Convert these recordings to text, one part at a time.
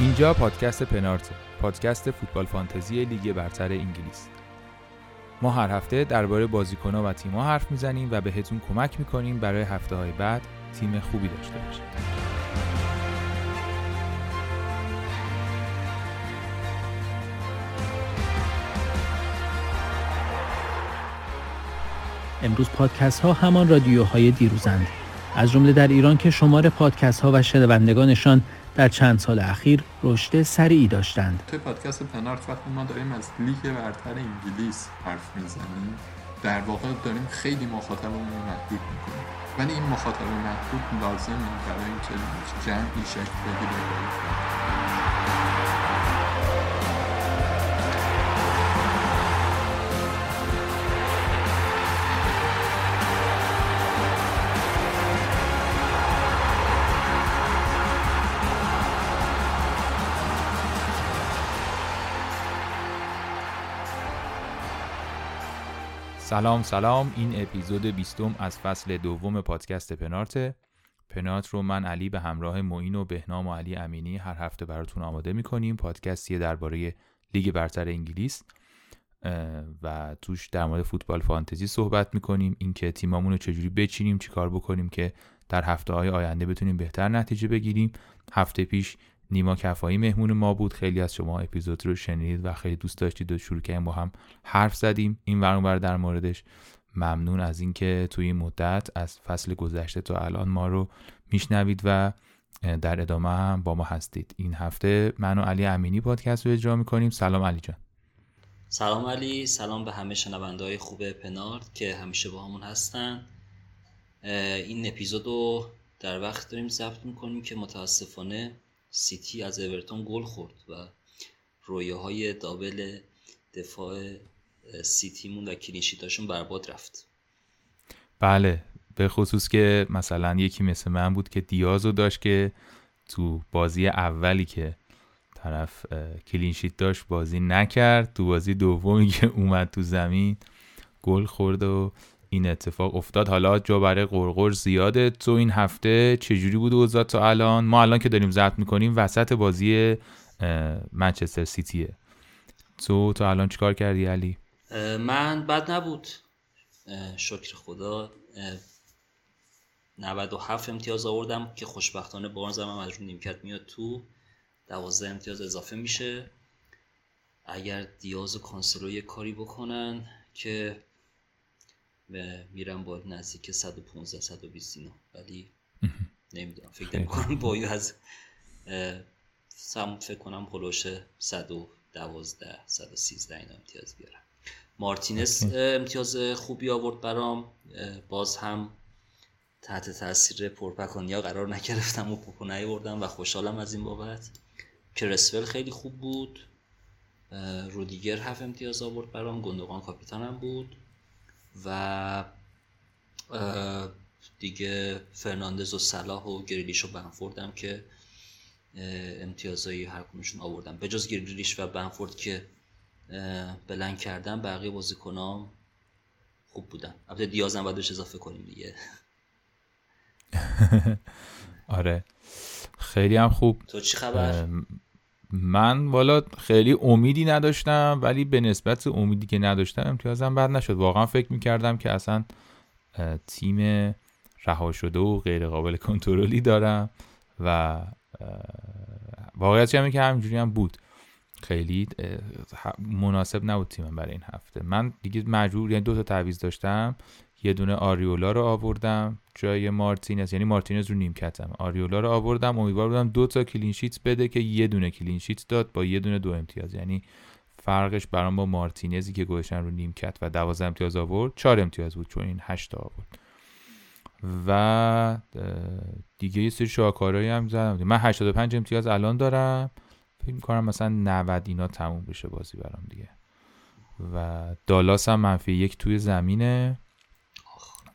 اینجا پادکست پنارت پادکست فوتبال فانتزی لیگ برتر انگلیس. ما هر هفته درباره بازیکنها و تیم‌ها حرف می‌زنیم و بهتون کمک می‌کنیم برای هفته های بعد تیم خوبی داشته باشید. امروز پادکست ها همان رادیوهای دیروزند. از جمله در ایران که شمار پادکست ها و شنوندگانشان در چند سال اخیر رشد سریعی داشتند. توی پادکست پنارت وقتی ما داریم از لیگ برتر انگلیس حرف می‌زنیم در واقع داریم خیلی مخاطبمون رو محدود می‌کنیم ولی این مخاطب محدود لازمه برای اینکه جمعی شکل بگیره سلام سلام. این اپیزود بیستم از فصل دوم پادکست پنارت. پنارت رو من علی به همراه معین و بهنام و علی امینی هر هفته براتون آماده می‌کنیم. پادکستی درباره لیگ برتر انگلیس و توش در مورد فوتبال فانتزی صحبت می‌کنیم. اینکه تیمامون رو چجوری بچینیم چیکار بکنیم که در هفته های آینده بتونیم بهتر نتیجه بگیریم. هفته پیش نیما کفایی مهمون ما بود. خیلی از شما اپیزود رو شنیدید و خیلی دوست داشتید و شروع کردیم با هم حرف زدیم. این ور در موردش. ممنون از اینکه توی این مدت از فصل گذشته تا الان ما رو میشنوید و در ادامه هم با ما هستید. این هفته من و علی امینی پادکست رو اجرا می‌کنیم. سلام علی جان. سلام علی. سلام به همه شنونده های خوب پنارد که همیشه با همون هستن. این اپیزود رو در وقت داریم ضبط می‌کنیم که متاسفانه سیتی از اورتون گل خورد و های double دفاع سیتیمون و clean sheet اشون برباد رفت. بله به خصوص که مثلا یکی مثل من بود که دیازو داشت که تو بازی اولی که طرف clean sheet داشت بازی نکرد. تو بازی دومی که اومد تو زمین گل خورد و این اتفاق افتاد. حالا جا برای غرغر زیاده. تو این هفته چجوری بود اوضاع تا الان؟ ما الان که داریم ضبط می‌کنیم وسط بازی منچستر سیتیه. تو تا الان چیکار کردی علی؟ من بد نبود. شکر خدا. 97 امتیاز آوردم که خوشبختانه بارنز هم از رو نیمکت میاد تو. 12 امتیاز اضافه میشه. اگر دیاز و کانسلو یه کاری بکنن که میرم با نزدیک 115 120 اینا. ولی نمی‌دونم فکر نمی‌کنم بایو از سم فکر کنم پلوش 112 113 اینا امتیاز بیارم مارتینز امتیاز خوبی آورد برام. باز هم تحت تاثیر پرپکانیا قرار نگرفتم و پوپو بردم و خوشحالم از این بابت. کرسول خیلی خوب بود. رودیگر هفت امتیاز آورد برام. گندگان کاپیتانم بود. و دیگه فرناندز و صلاح و گریلیش و بنفورد که امتیازایی هر کنشون آوردم. به جز گریلیش و بنفورد که بلند کردن بقیه بازیکنام خوب بودن. البته دیازم باید بهش اضافه کنیم دیگه. آره. خیلی هم خوب. تو چی خبر؟ من والا خیلی امیدی نداشتم ولی به نسبت امیدی که نداشتم امتیازم بد نشد. واقعا فکر می‌کردم که اصلا تیم رها شده و غیر قابل کنترلی دارم و واقعیت همین که همینجوری هم بود. خیلی مناسب نبود تیمم برای این هفته. من دیگه مجبور یعنی دو تا تعویض داشتم. یه دونه آریولا رو آوردم جای مارتینز یعنی مارتینز رو نیمکتم آریولا رو آوردم امیدوار بودم دو تا clean sheet بده که یه دونه clean sheet داد با یه دونه دو امتیاز. یعنی فرقش برام با مارتینزی که گذاشتن رو نیمکت و 12 امتیاز آورد. 4 امتیاز بود چون این 8 تا آورد. و دیگه یه سری شاهکارایی هم زدم. من 85 امتیاز الان دارم. فکر می‌کنم مثلا 90 اینا تموم بشه بازی برام دیگه. و دالاس هم منفی یک توی زمینه.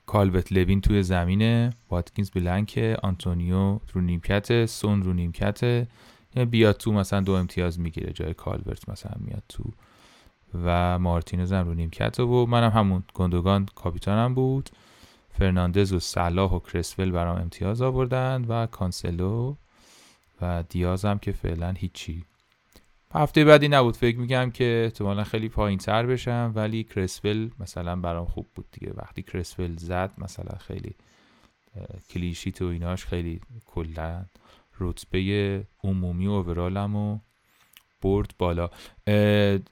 کالوت لوین توی زمینه واتکینز blank آنتونیو رو نیمکت سون رو نیمکت. یعنی بیاد تو مثلا دو امتیاز می‌گیره جای کالورت مثلا میاد تو. و مارتینز هم رو نیمکت و منم همون گوندوگان کاپیتانم بود. فرناندز و صلاح و کرسول برام امتیاز آوردن و کانسلو و دیاز هم که فعلا هیچی. هفته بعدی نبود. فکر میگم که احتمالا خیلی پایین تر بشم ولی کرسول مثلا برام خوب بود دیگه. وقتی کرسول زد مثلا خیلی clean sheet و ایناش خیلی کلا رتبه عمومی و overall م و برد بالا.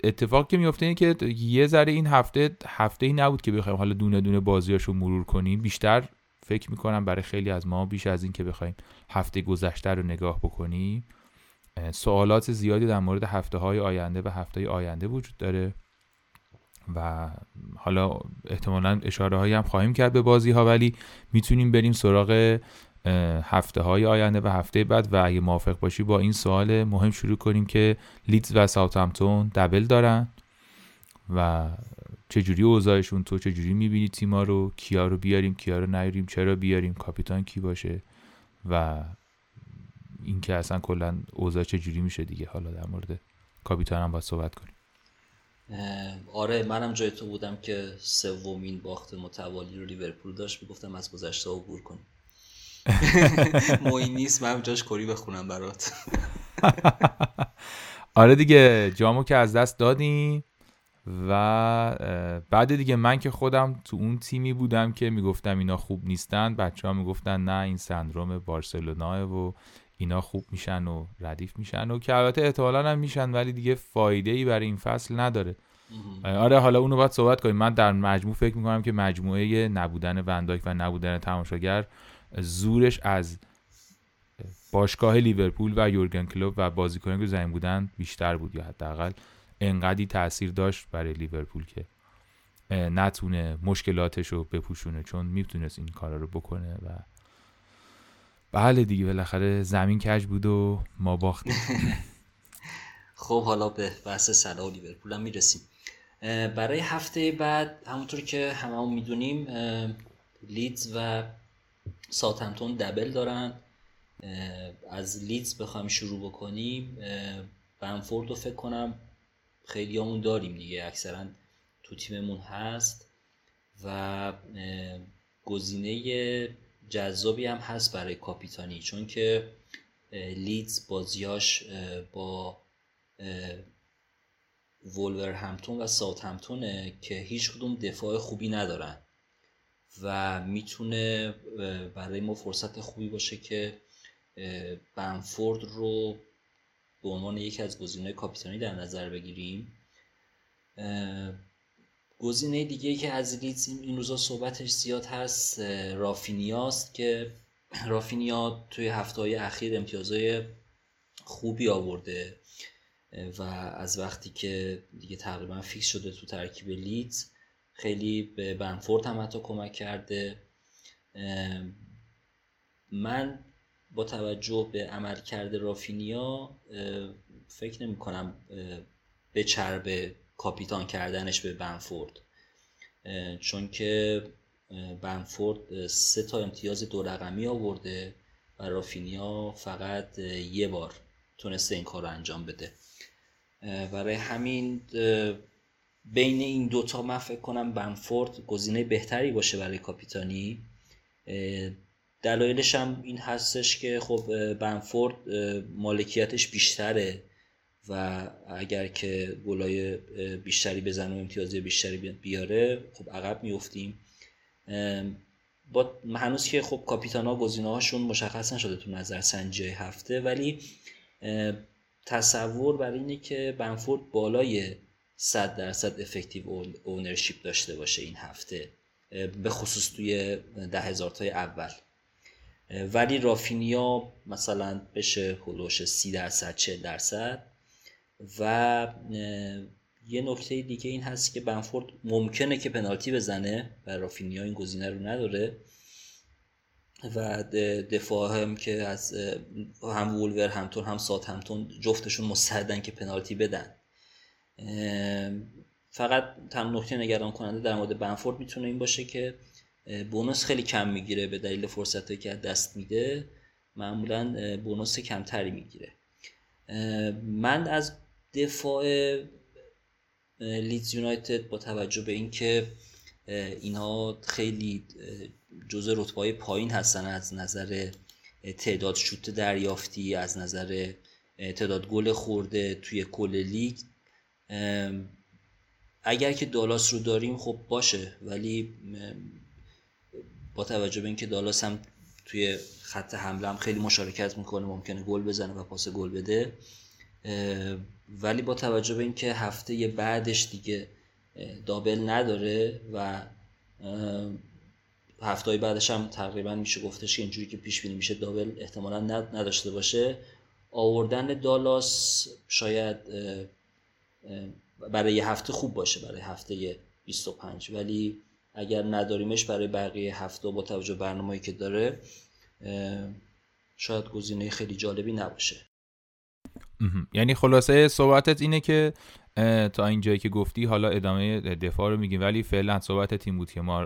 اتفاق که میفته اینه که یه ذره این هفته هفته ای نبود که بخوایم حالا دونه دونه بازیاشو مرور کنیم. بیشتر فکر می‌کنم برای خیلی از ما بیش از این که بخوایم هفته گذشته رو نگاه بکنیم. سوالات زیادی در مورد هفته های آینده و هفته آینده وجود داره و حالا احتمالا اشاره هایی هم خواهیم کرد به بازی ها ولی می‌تونیم بریم سراغ هفته های آینده و هفته بعد و اگه موافق باشی با این سوال مهم شروع کنیم که لیدز و ساوثهمپتون دبل دارن و چجوری اوضاعشون؟ تو چجوری می‌بینی تیما رو؟ کیا رو بیاریم کیا رو نیاریم؟ چرا بیاریم؟ کاپیتان کی باشه؟ و اینکه اصلا کلا اوضاع چجوری میشه دیگه. حالا در مورد کاپیتان هم باید صحبت کنیم. آره منم جای تو بودم که سومین باخت متوالی رو لیورپول داشت. می‌گفتم از گذشته عبور کنیم موین نیست من جاش کری بخونم برات. آره دیگه جامو که از دست دادیم و بعد دیگه من که خودم تو اون تیمی بودم که می‌گفتم اینا خوب نیستن. بچه ها می‌گفتن نه این سندروم بارسلونا و اینا خوب میشن و ردیف میشن و که البته احتمالا هم میشن ولی دیگه فایده ای برای این فصل نداره. آره حالا اونو باید صحبت کنیم. من در مجموع فکر می‌کنم که مجموعه نبودن ونداک و نبودن تماشاگر زورش از باشگاه لیورپول و یورگن کلوب و بازیکنان که زمین بودن بیشتر بود یا حداقل. انقدی تاثیر داشت برای لیورپول که نتونه مشکلاتش رو بپوشونه چون می‌تونست این کارا رو بکنه و بله دیگه بالاخره زمین کج بود و ما باختیم. خب حالا به بحث سلا و لیورپول هم می‌رسیم. برای هفته بعد همونطور که همه می‌دونیم لیدز و ساتمتون دبل دارن. از لیدز بخوایم شروع بکنیم بنفورد رو فکر کنم خیلی همون داریم دیگه اکثرا تو تیممون هست. و گزینه جذابی هم هست برای کاپیتانی چون که لیدز بازیاش با وولور همتون و ساوت همتونه که هیچ کدوم دفاع خوبی ندارن و می‌تونه برای ما فرصت خوبی باشه که بنفورد رو به عنوان یکی از گزینه کاپیتانی در نظر بگیریم. گزینه دیگه که از لیدز این روزا صحبتش زیاد هست رافینیاست که رافینیا توی هفته های اخیر امتیازهای خوبی آورده و از وقتی که دیگه تقریبا فیکس شده تو ترکیب لیدز خیلی به بنفورد هم حتی کمک کرده. من با توجه به عمل کرده رافینیا فکر نمی کنم به چرب کاپیتان کردنش به بنفورد. چون که بنفورد سه تا امتیاز دو رقمی آورده و رافینیا فقط یه بار تونسته این کار رو انجام بده. برای همین بین این دوتا من فکر کنم بنفورد گزینه بهتری باشه برای کاپیتانی. دلایلش هم این هستش که خب بنفورد مالکیتش بیشتره. و اگر که گلای بیشتری بزنه و امتیازی بیشتری بیاره خب عقب میفتیم با هنوز که خب کاپیتان ها گزینه هاشون مشخص نشده تو نظر سنجی هفته ولی تصور بر اینه که بنفورد بالای 100 درصد افکتیو اونرشیپ داشته باشه این هفته به خصوص توی ده هزار تای اول. ولی رافینیا مثلا بشه هلوش سی درصد چه درصد. و یه نکته دیگه این هست که بنفورد ممکنه که پنالتی بزنه و رافینیا این گزینه رو نداره. و دفاع هم که از هم وولور همتون هم سات همتون جفتشون مستعدن که پنالتی بدن. فقط تنها نکته نگران کننده در مورد بنفورد می‌تونه این باشه که بونوس خیلی کم می‌گیره به دلیل فرصتی که دست میده. معمولا بونوس کمتری می‌گیره. من از دفاع لیدز یونایتد با توجه به اینکه اینها خیلی جزء رتبه پایین هستن از نظر تعداد شوت دریافتی از نظر تعداد گل خورده توی کل لیگ. اگر که دالاس رو داریم خب باشه ولی با توجه به اینکه دالاس هم توی خط حمله هم خیلی مشارکت می‌کنه ممکنه گل بزنه و پاس گل بده ولی با توجه به اینکه هفته بعدش دیگه دابل نداره و هفته بعدش هم تقریبا میشه گفتش که اینجوری که پیش بینی میشه دابل احتمالا نداشته باشه. آوردن دالاس شاید برای یه هفته خوب باشه برای هفته 25 ولی اگر نداریمش برای بقیه هفته با توجه برنامه‌ای که داره شاید گزینه خیلی جالبی نباشه. یعنی خلاصه صحبتت اینه که تا اینجایی که گفتی حالا ادامه دفاع رو میگیم. ولی فعلا صحبت تیم بود که ما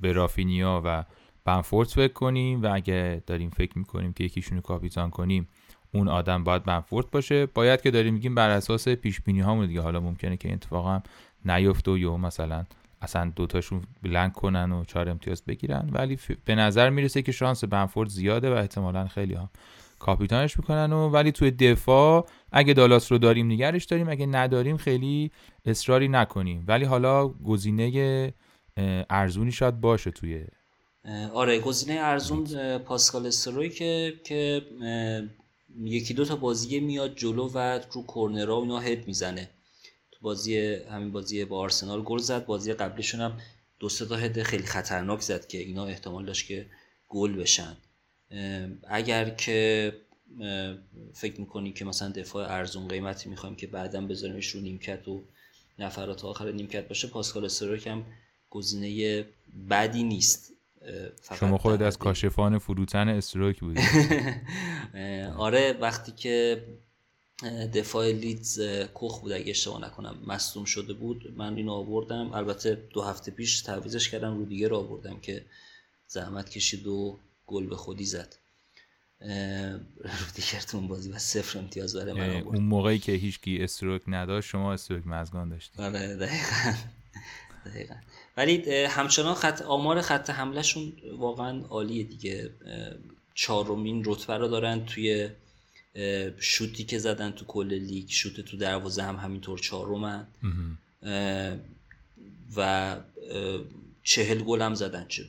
به رافینیا و بنفورد فکر کنیم و اگه داریم فکر می‌کنیم که یکیشون رو کاپیتان کنیم اون آدم باید بنفورد باشه. باید که داریم میگیم بر اساس پیش بینی هامون دیگه. حالا ممکنه که اتفاقا نیفته و یا مثلا اصلا دوتاشون بلنک کنن و چهار امتیاز بگیرن. ولی به نظر می‌رسه که شانس بنفورد زیاده و احتمالا خیلی هم کاپیتانش می‌کنن و ولی توی دفاع اگه دالاس رو داریم نگرش داریم اگه نداریم خیلی اصراری نکنیم. ولی حالا گزینه ارزونی شاید باشه توی آره گزینه ارزون پاسکال استروی که که یکی دو تا بازی میاد جلو و رو کورنرا اینا هد می‌زنه. تو بازی همین بازی با آرسنال گل زد. بازی قبلیشون هم دو تا هد خیلی خطرناک زد که اینا احتمال داشت که گل بشن. اگر که فکر می‌کنی که مثلا دفاع ارزون قیمتی می‌خوایم که بعدا بذاریمش رو نیمکت و نفرات آخر نیمکت باشه پاسکال استروک هم گزینه بدی نیست. شما خودت از کاشفان فروتن استروک بودی. آره وقتی که دفاع لیدز کخ بود اگه اشتباه نکنم مصدوم شده بود من اینو آوردم. البته دو هفته پیش تعویزش کردم رو دیگه رو آوردم که زحمت کشید و گل به خودی زد. رو بازی و صفر امتیاز برای من اون موقعی که هیچکی استروک نداشت شما استروک مزگان داشتید. آره دقیقا. دقیقا. ولی همچنان خط آمار خط حملهشون واقعا عالیه دیگه. چهارمین رتبه رو دارن توی شوتی که زدن تو کل لیگ. شوت تو دروازه هم همینطور چهارمن. و چهل گل هم زدن چه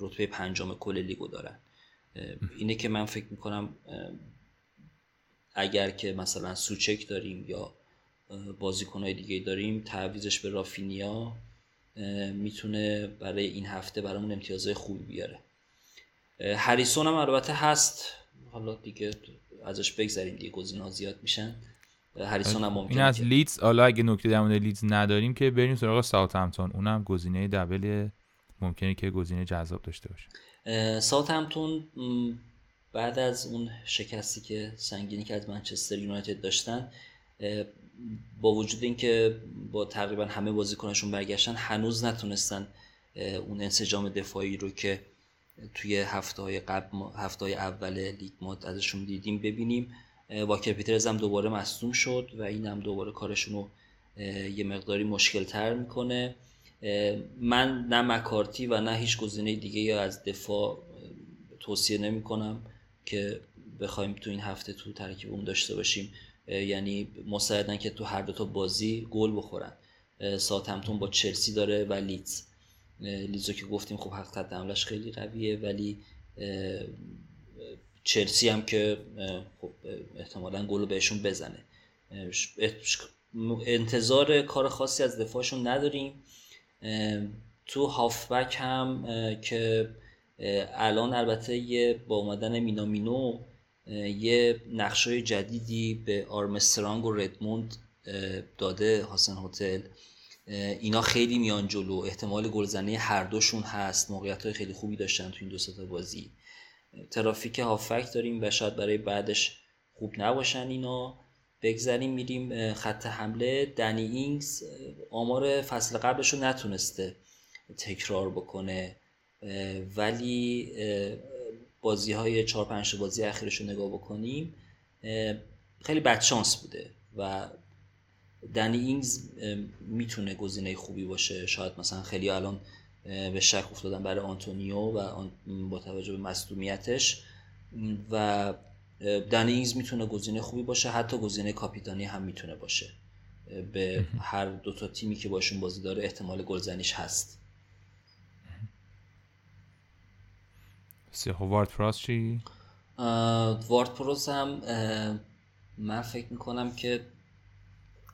رتبه پنجم کل لیگو دارن. اینه که من فکر می‌کنم اگر که مثلا سوچک داریم یا بازیکنهای دیگه داریم تعویزش به رافینیا می‌تونه برای این هفته برامون امتیازهای خوبی بیاره. هریسون هم البته هست. حالا دیگه ازش بگذاریم دیگه گزینه‌ها زیاد میشن. هریسون هم ممکنه این از لیدز. حالا اگه نکته در مورد لیدز نداریم که بریم سراغ ساوثهمپتون. اونم گزینه double ممکنه که گزینه جذاب داشته باشه. ساوثهمپتون بعد از اون شکستی که سنگینی که از منچستر یونایتد داشتن با وجود اینکه با تقریبا همه بازیکنشون برگشتن هنوز نتونستن اون انسجام دفاعی رو که توی هفته های قبل هفته های اول لیگ ما ازشون دیدیم ببینیم. واکر پیترز هم دوباره مصدوم شد و این هم دوباره کارشون رو یه مقداری مشکل تر می‌کنه. من نه مکارتی و نه هیچ گزینه دیگه یا از دفاع توصیه نمی کنم که بخوایم تو این هفته تو ترکیب اون داشته باشیم. یعنی مساعدن که تو هر دو تا بازی گل بخورن. ساتمتون با چلسی داره و لیدز. لیدزو که گفتیم خب حق خط حملش خیلی قویه ولی چلسی هم که خب احتمالا گل بهشون بزنه. انتظار کار خاصی از دفاعشون نداریم. تو هافبک هم که الان البته یه با اومدن مینامینو یه نقشه جدیدی به آرمسترانگ و ردموند داده هاسن هتل. اینا خیلی میان جلو. احتمال گلزنی هر دوشون هست. موقعیت های خیلی خوبی داشتن تو این دو تا بازی. ترافیک هافک داریم و شاید برای بعدش خوب نباشن اینا. بگذریم میریم خط حمله. دنی اینگز آمار فصل قبلش رو نتونسته تکرار بکنه. ولی بازی های 4 5 بازی اخیرش رو نگاه بکنیم خیلی بدشانس بوده و دنی اینگز می‌تونه گزینه خوبی باشه. شاید مثلا خیلی الان به شک افتادن برای آنتونیو و با توجه به مصدومیتش. و دنینگز می‌تونه گزینه خوبی باشه حتی گزینه کاپیتانی هم می‌تونه باشه. به هر دو تا تیمی که باشون بازی داره احتمال گلزنیش هست. خب وارد پراس چی؟ وارد پروس هم من فکر می‌کنم که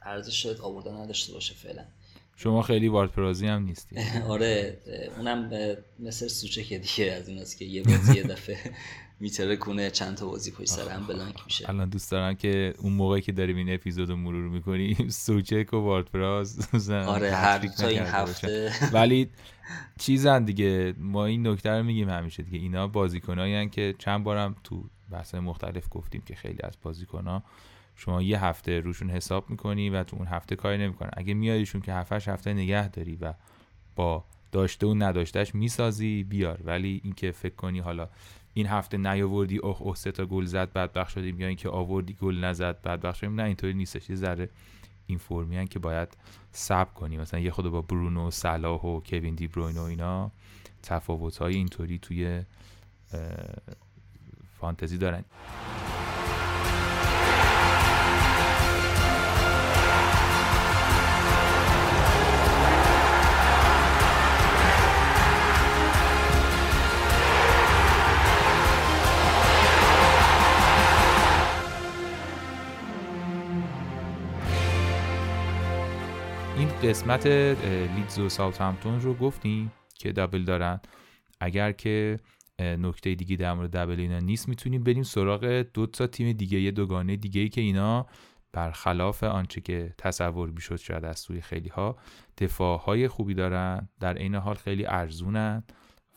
ارزش شاید آوردن نداشته باشه فعلا. شما خیلی وارد پرازی هم نیستی. آره اونم مثل سوچه که دیگه از این که یه بازی یه دفعه. میتره کنه چند تا بازی پشت سر هم بلانک میشه. الان دوست دارم که اون موقعی که داریم این اپیزودو مرور می‌کنیم سوچک و واردپراس آره هر تا این هفته. ولی چیزن دیگه ما این نکته رو میگیم همیشه دیگه. اینا بازیکنایی که چند بارم تو بحث مختلف گفتیم که خیلی از بازیکنها شما یه هفته روشون حساب می‌کنی و تو اون هفته کاری نمی‌کنن. اگه میاریشون که هفتش هفته نگه داری و با داشته و نداشتهش می‌سازی بیار. ولی اینکه فکر کنی حالا این هفته نیاوردی اوه اوه سه تا گل زد بدبخت شدیم یا اینکه آوردی گل نزد بدبخت شدیم نه اینطوری نیستش. یه ذره این فرمی که باید صبر کنی. مثلا یه خود با برونو صلاح و کوین دی بروین و اینا تفاوت های اینطوری توی فانتزی دارن. قسمت لیدز و ساوثهامپتون رو گفتیم که دابل دارن. اگر که نکته دیگه در مورد دبل اینا نیست می‌تونیم بریم سراغ دو تا تیم دیگه یه دوگانه دیگه که اینا برخلاف آنچه که تصور می‌شد شاید از سوی خیلی ها دفاع های خوبی دارن در عین حال خیلی ارزونن.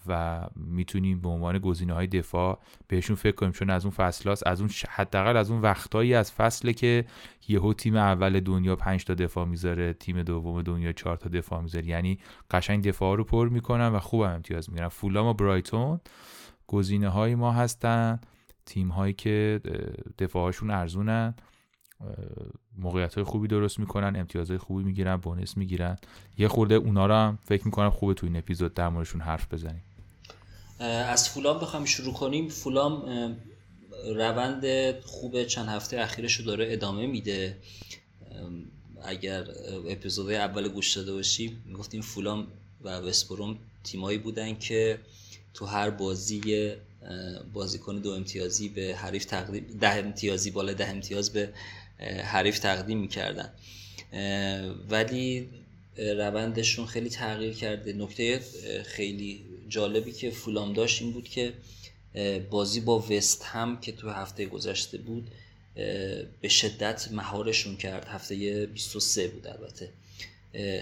و می‌تونیم به عنوان گزینه های دفاع بهشون فکر کنیم. چون از اون فصلاست از اون حداقل از اون وقتایی از فصله که یهو تیم اول دنیا 5 تا دفاع می‌ذاره تیم دوم دنیا 4 تا دفاع می‌ذاره. یعنی قشنگ دفاع رو پر می‌کنن و خوب امتیاز می‌گیرن. فولام و برایتون گزینه های ما هستن. تیم هایی که دفاعشون ارزونن. موقعیت های خوبی درست می‌کنن امتیازهای خوبی می‌گیرن بونس می‌گیرن. یه خورده اونا رو هم فکر می‌کنم خوبه تو این اپیزود در موردشون حرف بزنیم. از فولام بخوام شروع کنیم. فولام روند خوب چند هفته اخیرش رو داره ادامه میده. اگر اپیزود اول گوش داده باشیم گفتیم فولام و وسپروم تیمایی بودن که تو هر بازی بازیکن دو امتیازی به حریف تقدیم ده امتیازی بالا ده امتیاز به حریف تقدیم می‌کردن. ولی روندشون خیلی تغییر کرده. نکته خیلی جالبی که فولام داشت این بود که بازی با وست هم که تو هفته گذشته بود به شدت مهارشون کرد. هفته 23 بود البته.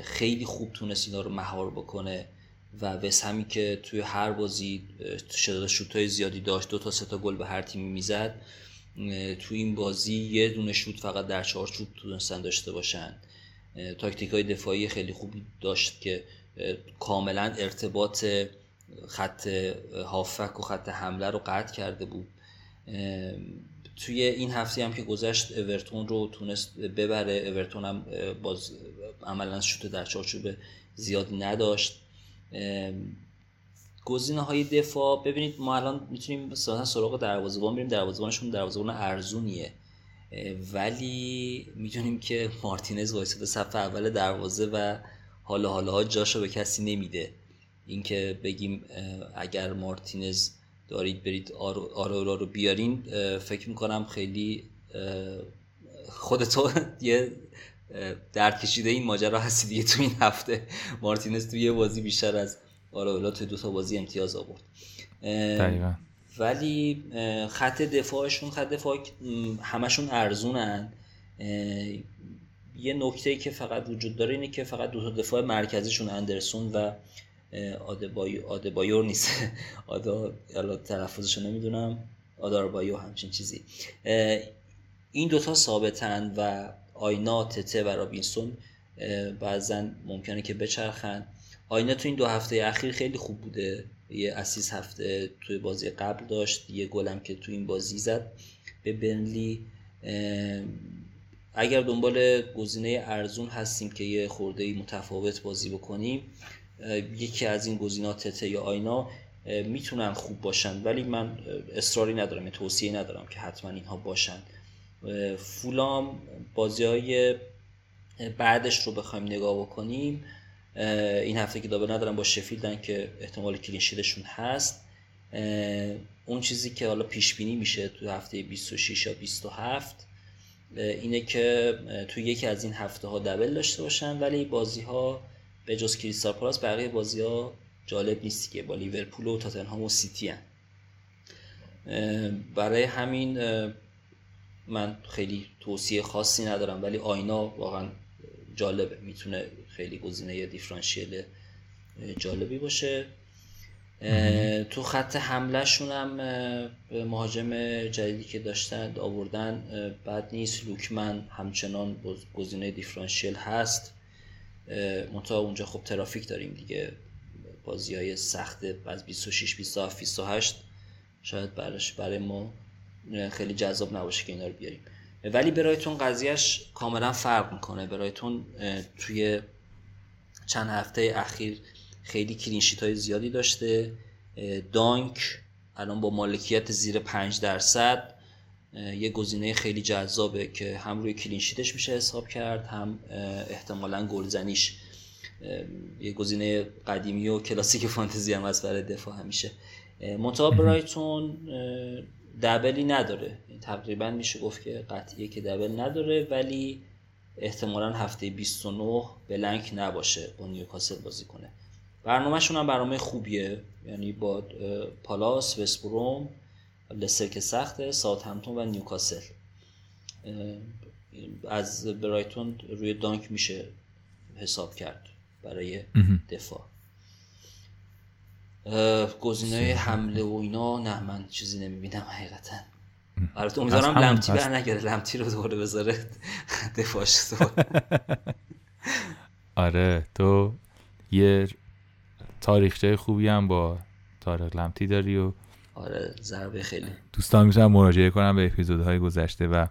خیلی خوب تونست اینا رو مهار بکنه و وست همی که توی هر بازی شدت شوت های زیادی داشت دو تا سه تا گل به هر تیمی می‌زد تو این بازی یه دونه شوت فقط در چارچوب تونستن داشته باشن. تاکتیک های دفاعی خیلی خوبی داشت که کاملا ارتباط خط هافک و خط حمله رو قطع کرده بود. توی این هفته هم که گذشت اورتون رو تونست ببره. اورتون هم باز عملا شوت در چارچوب زیادی نداشت. گزینه های دفاع ببینید ما الان می‌تونیم مثلا سراغ دروازه‌بان بریم. دروازه‌بانشون دروازه‌بان ارزونیه. ولی می‌دونیم که مارتینز وایساده صف اول دروازه و حالا حالا جاشو به کسی نمیده. اینکه بگیم اگر مارتینز دارید برید آرورا رو بیارین فکر می‌کنم خیلی خودتو یه درد کشیده این ماجرا هستی دیگه تو این هفته. مارتینز توی یه بازی بیشتر از آراولا توی دو تا بازی امتیاز آورد. دقیقا. ولی خط دفاعشون خط دفاع همشون ارزونن. یه نکته که فقط وجود داره اینه که فقط دو تا دفاع مرکزیشون اندرسون و آدبای آدبایور نیست. آدا حالا تلفظش نمی‌دونم. آداربایو همچین چیزی. این دوتا ثابتن و آینا تته و رابینسون بعضا ممکنه که بچرخن. آینا تو این دو هفته اخیر خیلی خوب بوده. یه اسیس هفته توی بازی قبل داشت. یه گلم که تو این بازی زد به بنلی اگر دنبال گزینه ارزون هستیم که یه خورده متفاوت بازی بکنیم یکی از این گزینات تته یا آینا می‌تونن خوب باشن. ولی من اصراری ندارم توصیه ندارم که حتما اینها باشن. فولام بازی های بعدش رو بخوایم نگاه بکنیم. این هفته که double ندارن با شفیلدن که احتمال clean sheet شون هست. اون چیزی که حالا پیش بینی میشه تو هفته 26 یا 27 اینه که تو یکی از این هفته ها double داشته باشن. ولی بازی ها به جز کریستال پالاس بقیه بازی ها جالب نیست که با لیورپول و تاتنهام و سیتی هن. برای همین من خیلی توصیه خاصی ندارم ولی آینا واقعا جالبه. می‌تونه خیلی گزینه دیفرانشیل جالبی باشه. تو خط حملهشون هم مهاجم جدیدی که داشتن آوردن بد نیست. لوکمن همچنان گزینه دیفرانشیل هست. منتها اونجا خب ترافیک داریم دیگه. بازی های سخت از 26 27 28 شاید برش برای ما خیلی جذاب نباشه که اینا رو بیاریم. ولی برایتون قضیهش کاملا فرق می‌کنه. برایتون توی چند هفته اخیر خیلی clean sheet های زیادی داشته. دانک الان با مالکیت زیر 5 درصد. یه گزینه خیلی جذابه که هم روی clean sheet ش میشه حساب کرد هم احتمالا گلزنیش. یه گزینه قدیمی و کلاسیک فانتزی هم از برای دفاع همیشه. منتها برایتون دبلی نداره. تقریبا میشه گفت که قطعیه که دبل نداره ولی احتمالا هفته 29 بلنک نباشه با نیوکاسل بازی کنه. برنامهشون هم برنامه خوبیه. یعنی با پالاس وستبروم لستر که سخته ساعت همتون و نیوکاسل. از برایتون روی دانک میشه حساب کرد برای دفاع. گزینه حمله و اینا نه من چیزی نمی‌بینم حقیقتا. البته امیدوارم لمتی بر نگره لمتی رو دوباره بذاره دفاعش آره تو یه تاریخچه خوبی هم با تاریخ لمتی داری و آره ضربه خیلی. دوستان می‌تونم مراجعه کنم به اپیزودهای گذشته و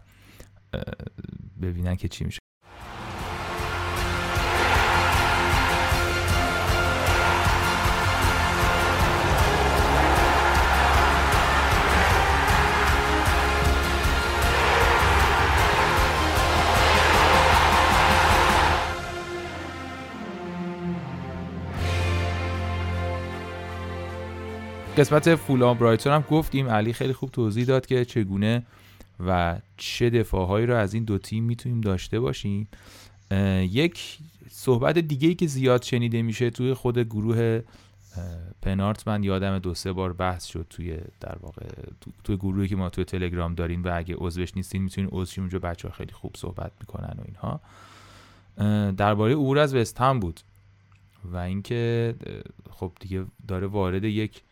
ببینن که چی میشه. قسمت فولام برایتون هم گفتیم. علی خیلی خوب توضیح داد که چگونه و چه دفاعهایی رو از این دو تیم می‌تونیم داشته باشیم یک صحبت دیگه ای که زیاد شنیده میشه توی خود گروه پنارت من یادم دو سه بار بحث شد توی در واقع توی گروهی که ما توی تلگرام داریم و اگه عضوش نیستین می‌تونین عضو اونجا بچه ها خیلی خوب صحبت می‌کنن و اینها. درباره عبور از وستهم بود و اینکه خب دیگه داره وارد یک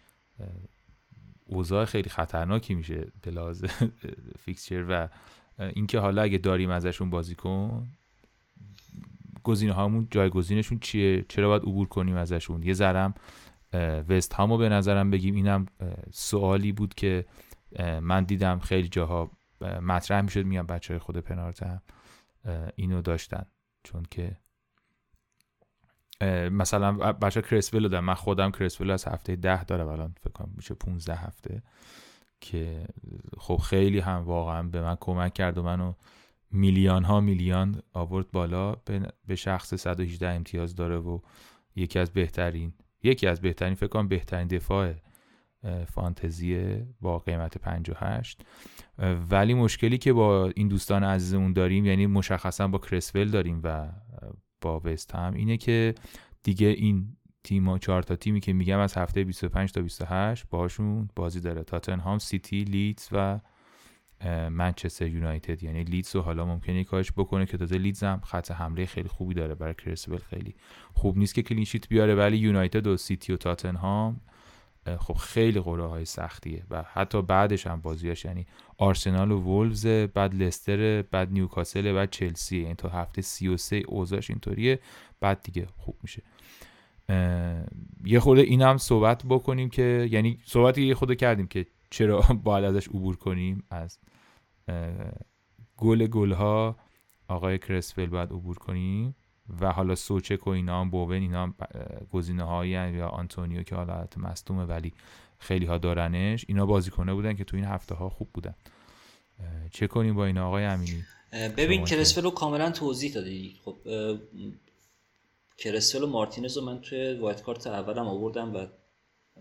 اوضاع خیلی خطرناکی میشه به لحاظ فیکسچر و اینکه حالا اگه داریم ازشون بازیکن گزینه هامون جایگزینشون چیه؟ چرا باید عبور کنیم ازشون؟ یه ذرم وست هامو به نظرم بگیم. اینم سوالی بود که من دیدم خیلی جاها مطرح می‌شد میگم بچه های خود پنارت اینو داشتن. چون که مثلا بچه کرسول دارم. من خودم کرسول از هفته ده دارم الان فکر کنم میشه 15 هفته که خب خیلی هم واقعا به من کمک کرد و منو میلیون ها میلیون آورد بالا. به شخص 118 امتیاز داره و یکی از بهترین یکی از بهترین فکر کنم بهترین دفاع فانتزی با قیمت 58 ولی مشکلی که با این دوستان عزیزمون داریم یعنی مشخصا با کرسول داریم و با وستهم اینه که دیگه این تیم چهار تا تیمی که میگم از هفته 25 تا 28 باشون بازی داره. تاتنهام سیتی لیدز و منچستر یونایتد یعنی لیدز رو حالا ممکنه کارش بکنه که تازه لیدز هم خط حمله خیلی خوبی داره برای کرسول خیلی خوب نیست که clean sheet بیاره ولی یونایتد و سیتی و تاتنهام خب خیلی قرعه های سختیه و حتی بعدش هم بازیاش یعنی آرسنال و وولفز بعد لستر بعد نیوکاسل بعد چلسی یعنی تا هفته 33 اوضاعش اینطوریه بعد دیگه خوب میشه. یه خورده این هم صحبت بکنیم که یعنی صحبتی یه خورده کردیم که چرا باید ازش عبور کنیم از گل گل ها آقای کرسفل باید عبور کنیم. و حالا سوچک و اینا هم بوون اینا گزینه هایی یا آنتونیو که حالا حالت مصدومه ولی خیلی ها دارنش اینا بازیکنه بودن که تو این هفته ها خوب بودن. چه کنیم با این آقای امینی؟ ببین کرسفل رو کاملا توضیح دادی. خب کرسفل و مارتینز رو من توی وایت کارت اولم آوردم و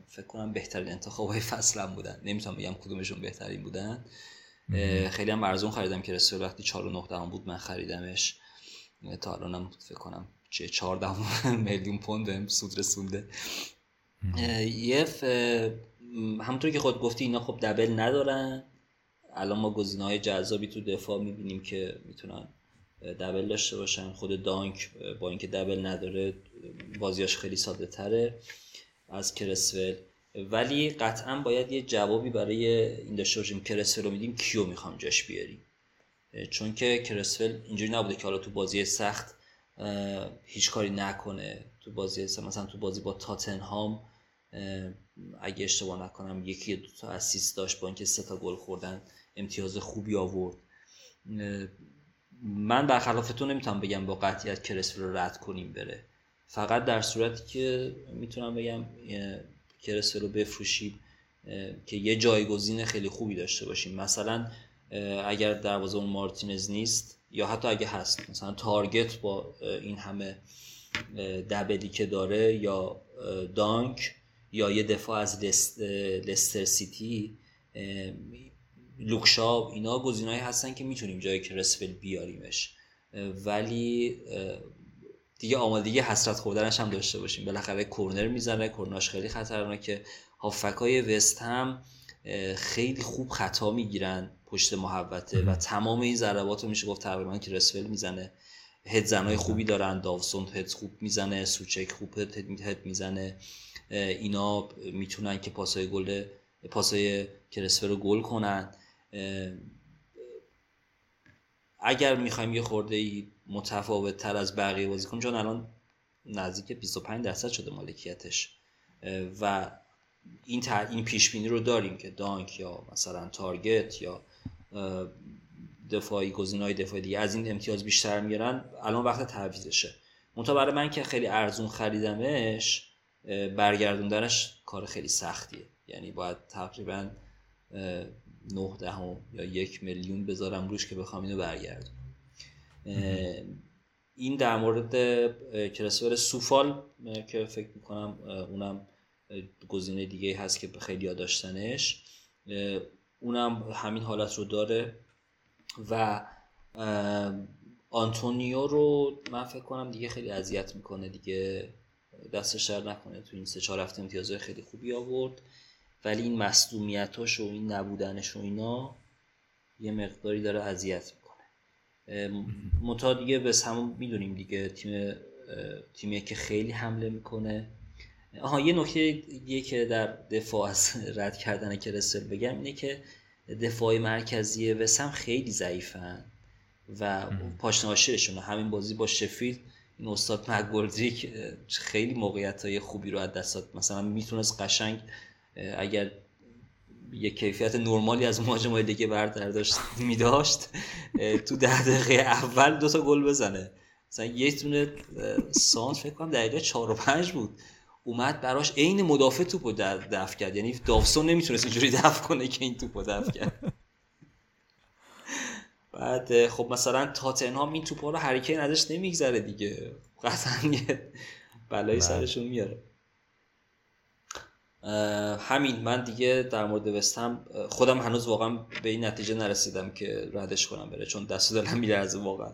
فکر کنم بهترین انتخاب های فصلم بودن. نمی‌تونم بگم کدومشون بهترین بودن. خیلی هم ارزون خریدم کرسفل وقتی 4 و 9 بود من خریدمش. تا الانم فکر کنم چه 14 میلیون پوند سود رسونده. یه همونطور که خود گفتی اینا خب دبل ندارن. الان ما گزینه های جذابی تو دفاع می‌بینیم که می‌تونن دبل داشته باشن. خود دانک با اینکه دبل نداره بازیاش خیلی ساده تره از کرسول. ولی قطعا باید یه جوابی برای این داشته باشیم. کرسول رو میدیم کیو می‌خوام جاش بیاریم؟ چون که کرسول اینجوری نبوده که حالا تو بازی سخت هیچ کاری نکنه. تو بازی مثلا تو بازی با تاتنهام اگه اشتباه نکنم یکی دو تا اسیست داشت با اینکه سه تا گل خوردن امتیاز خوبی آورد. من برخلاف تو نمی‌تونم بگم با قطعیت کرسفل رو رد کنیم بره. فقط در صورتی که می‌تونم بگم کرسفل رو بفروشیم که یه جایگزین خیلی خوبی داشته باشیم. مثلا اگر دروازه اون مارتینز نیست یا حتی اگه هست مثلا تارگت با این همه دبلی که داره یا دانک یا یه دفاع از لستر سیتی لوکشاو اینا گزینه‌ای هستن که می‌تونیم جای کرسفل بیاریمش. ولی دیگه آمادگی حسرت خوردنش هم داشته باشیم. بالاخره کورنر می‌زنه کورناش خیلی خطرناکه. هافکای وست هم خیلی خوب خطا می‌گیرن. پشت محوطه و تمام این ضربات رو میشه گفت تقریبا کرسفل می‌زنه. هد زنای خوبی دارن داوسون هد خوب می‌زنه سوچک خوب هد می‌زنه. اینا می‌تونن که پاسای گل پاسای کرسفل رو گل کنن. اگر می‌خوایم یه خورده ای متفاوت تر از بقیه بازی کنیم چون الان نزدیک 25 درصد شده مالکیتش. و این این پیش بینی رو داریم که دانک یا مثلا تارگت یا دفاعی گزینه‌های دفاعی دیگه از این امتیاز بیشتر می‌گیرن. الان وقت تعویضشه. منتها برای من که خیلی ارزون خریدمش برگردوندنش کار خیلی سختیه. یعنی باید تقریبا 9 دهم یا یک میلیون بذارم روش که بخوام اینو برگردم این در مورد کرسور سوفال که فکر می‌کنم اونم گزینه دیگه هست که خیلی داشتنش. اونم همین حالت رو داره و آنتونیو رو من فکر کنم دیگه خیلی اذیت می‌کنه دیگه. دستش در نکنه. تو این سه چهار هفته امتیازهای خیلی خوبی آورد. ولی این مصدومیتاش و این نبودنش و اینا یه مقداری داره اذیت می‌کنه. متا دیگه بس همون می‌دونیم دیگه تیم تیمیه که خیلی حمله می‌کنه. آها یه نکته دیگه که در دفاع از رد کردن کرسل بگم اینه که دفاع مرکزی وسم خیلی ضعیفن و پاشناشرشون همین بازی با شفیل این استاد مگولدریک خیلی موقعیت های خوبی رو از دست داد. مثلا می‌تونست قشنگ اگر یه کیفیت نرمالی از مهاجمای دیگه داشت می داشت تو ده دقیقه اول دو تا گل بزنه. مثلا یه تونه سانت فکر کنم دقیقه 4 و 5 بود. اومد براش عین مدافع توپو دفع کرد. یعنی دافسون نمی‌تونست اینجوری دفع کنه که این توپو دفع کرد. بعد خب مثلا تاتنهام این توپا رو هریکین ازش نمیگذره دیگه. قطعا یه بلایی بله. سرشون میاره. همین. من دیگه در مورد وستم خودم هنوز واقعا به این نتیجه نرسیدم که ردش کنم بره چون دست دلم میلرزه واقعا.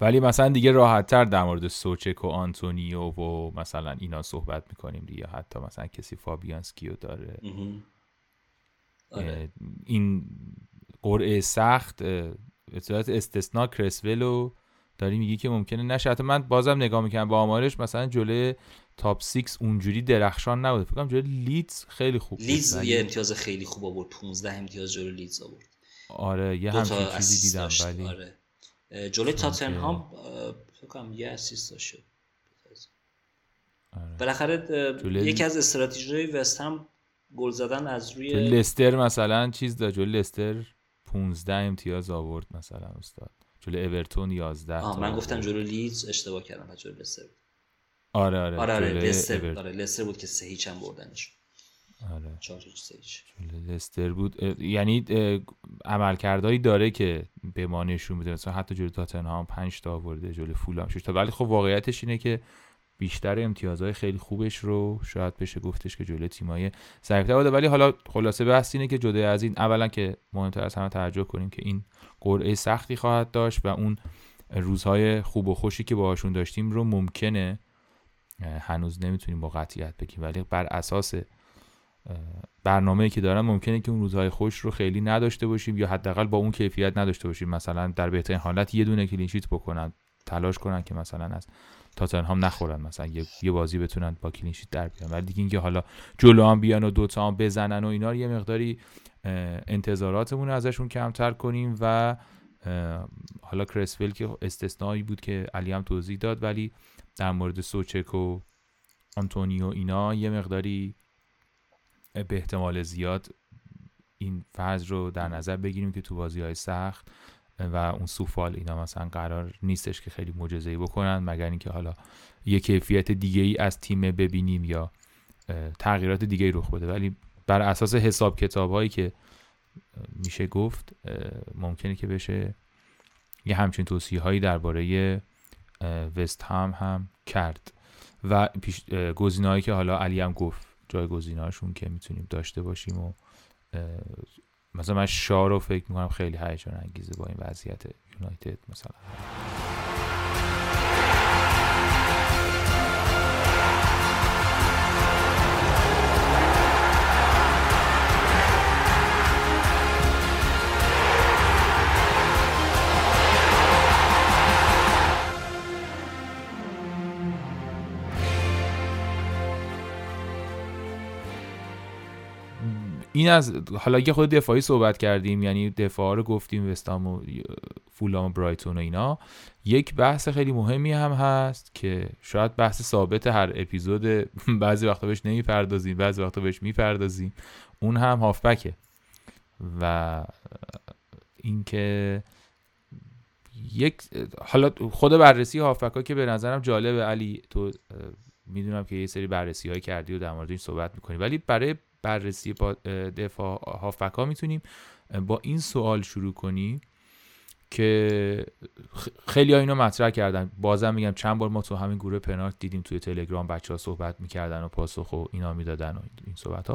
ولی مثلا دیگه راحت تر در مورد سوچک و آنتونیو و مثلا اینا صحبت می‌کنیم دیگه. حتی مثلا کسی فابیانسکیو داره. آره. این قرعه سخت به صورت استثنا کرسولو داری میگی که ممکنه نشه. حتی من بازم نگاه می‌کنم با آمارش مثلا جلوی top 6 اونجوری درخشان نبود فکر کنم جلوی لیدز خیلی خوب لیدز یه امتیاز خیلی خوب آورد. 15 امتیاز جلوی لیدز آورد. آره یه همچین چیزی دیدم ولی آره. جلوی تاتنهام فکر کنم یه اسیست داشت آره. بالاخره یکی از استراتژی وست هم گل زدن از روی لستر مثلا چیز داد؟ جلوی لستر 15 امتیاز آورد مثلا استاد. جلو اورتون 11 آه من گفتم جلو لیدز اشتباه کردم جلو لستر آره آره. آره آره جلوی لستر. آره لستر بود که سه هیچ هم بردنش. آره. 4 هیچ سه هیچ جلوی لستر بود. یعنی عملکردهایی داره که به ما نشون میده. مثلا حتی جلوی تاتنهام 5 تا آورده جلوی فولام 6 تا. ولی خب واقعیتش اینه که بیشتر امتیازهای خیلی خوبش رو شاید بشه گفتش که جلوی تیمای ضعیف‌تر بوده. ولی حالا خلاصه بحث اینه که جدا از این اولا که مهمتر از همه توجه کنیم که این قرعه سختی خواهد داشت و اون روزهای خوب و خوشی که باهاشون داشتیم رو ممکنه هنوز نمی‌تونیم با قطعیت بگیم. ولی بر اساس برنامه‌ای که دارن ممکنه که اون روزهای خوش رو خیلی نداشته باشیم یا حداقل با اون کیفیت نداشته باشیم. مثلا در بهترین حالت یه دونه clean sheet بکنن تلاش کنن که مثلا از تاتنهام نخورن مثلا یه, یه بازی بتونن با clean sheet در بیان ولی دیگه اینکه حالا جلو هم بیان و دوتا هم بزنن و اینا رو یه مقداری انتظاراتمون ازشون کمتر کنیم و حالا کرسول که استثنایی بود که علی هم توضیح داد ولی در مورد سوچک و آنتونیو اینا یه مقداری به احتمال زیاد این فاز رو در نظر بگیریم که تو بازی های سخت و اون سوفال اینا مثلا قرار نیستش که خیلی معجزه‌ای بکنن مگر اینکه حالا یه کیفیت دیگه ای از تیم ببینیم یا تغییرات دیگه ای رخ بده. ولی بر اساس حساب کتاب هایی که میشه گفت ممکنه که بشه یه همچین توصیه هایی درباره وست هم هم کرد. و پیش گزینه‌هایی که حالا علی هم گفت. جای گزینه‌هاشون که می‌تونیم داشته باشیم و مثلا من شاه رو فکر می‌کنم خیلی هیجان انگیزه با این وضعیت یونایتد مثلا. این از حالا یه خود دفاعی صحبت کردیم یعنی دفاع رو گفتیم وستام و فولام و برایتون و اینا. یک بحث خیلی مهمی هم هست که شاید بحث ثابت هر اپیزود. بعضی وقتا بهش نمی‌پردازیم بعضی وقتا بهش می‌پردازیم. اون هم هافبکه. و اینکه یک حالا خود بررسی هافبک ها که به نظرم جالبه. علی تو می‌دونم که یه سری بررسی های کردی و در مورد این صحبت می‌کنی. ولی برای بررسی با دفاع هافبک ها می‌تونیم با این سوال شروع کنیم که خیلی ها اینو مطرح کردن. بازم میگم چند بار ما تو همین گروه پنارت دیدیم توی تلگرام بچه ها صحبت می‌کردن و پاسخ و اینا می‌دادن و این صحبت ها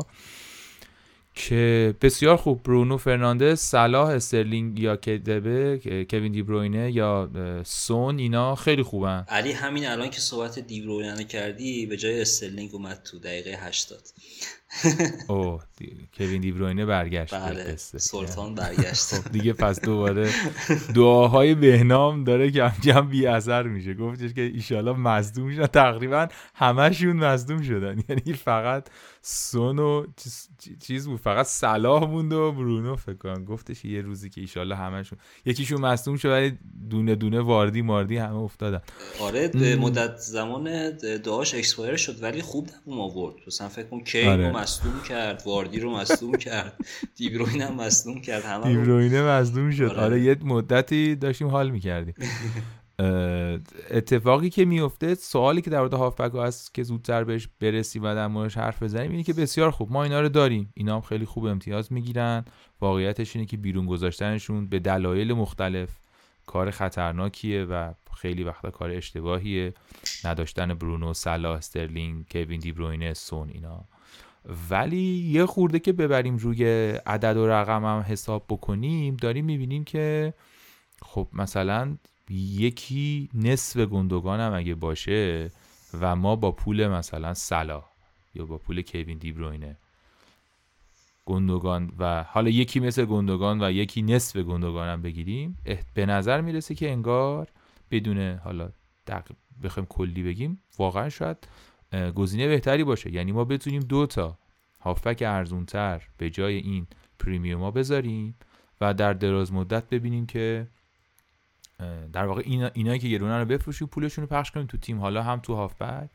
که بسیار خوب. برونو فرناندز صلاح استرلینگ یا KDB کوین دیبروینه یا سون اینا خیلی خوبن. علی همین الان که صحبت دیبروینه کردی به جای استرلینگ اومد تو دقیقه 80 او کوین دیبروینه برگشت بله سلطان برگشت. خب دیگه پس دوباره دعاهای بهنام داره کم کم بی اثر میشه. گفتش که ایشالا مصدوم شدن. تقریبا همشون مصدوم شدن. یعنی فقط سون و چیز بود. فقط صلاح موند و برونو فکر کنم. گفتش یه روزی که ایشالا همشون یکیشون مصدوم شد ولی دونه دونه واردی ماردی همه افتادن. آره به مدت زمان دعاش expire شد ولی خوب دووم آورد. مثلا فکر کنم کی آره. رو مصدوم کرد واردی رو مصدوم کرد دیبروینه هم مصدوم کرد همه دیبروینه مصدوم شد. آره. آره یه مدتی داشتیم حال می‌کردیم. اتفاقی که میفته سوالی که در مورد هافبک هست که زودتر بهش برسیم و در موردش حرف بزنیم اینه که بسیار خوب ما اینا رو داریم. اینا هم خیلی خوب امتیاز می‌گیرن. واقعیتش اینه که بیرون گذاشتنشون به دلایل مختلف کار خطرناکیه و خیلی وقتا کار اشتباهیه. نداشتن برونو صلاح استرلینگ کوین دیبروینه سون اینا. ولی یه خورده که ببریم روی عدد و رقم هم حساب بکنیم داریم می‌بینیم که خب مثلا یکی نصف گندگان هم اگه باشه و ما با پول مثلا سلا یا با پول کوین دیبروینه گندگان و حالا یکی مثل گندگان و یکی نصف گندگان هم بگیریم به نظر می‌رسه که انگار بدون حالا بخوایم کلی بگیم واقعا شاید گزینه بهتری باشه. یعنی ما بتونیم دو تا هافبک ارزونتر به جای این پریمیوم ها بذاریم و در دراز مدت ببینیم که در واقع اینا اینایی که گرونن رو بفروشیم پولشون رو پخش کنیم تو تیم. حالا هم تو هافبک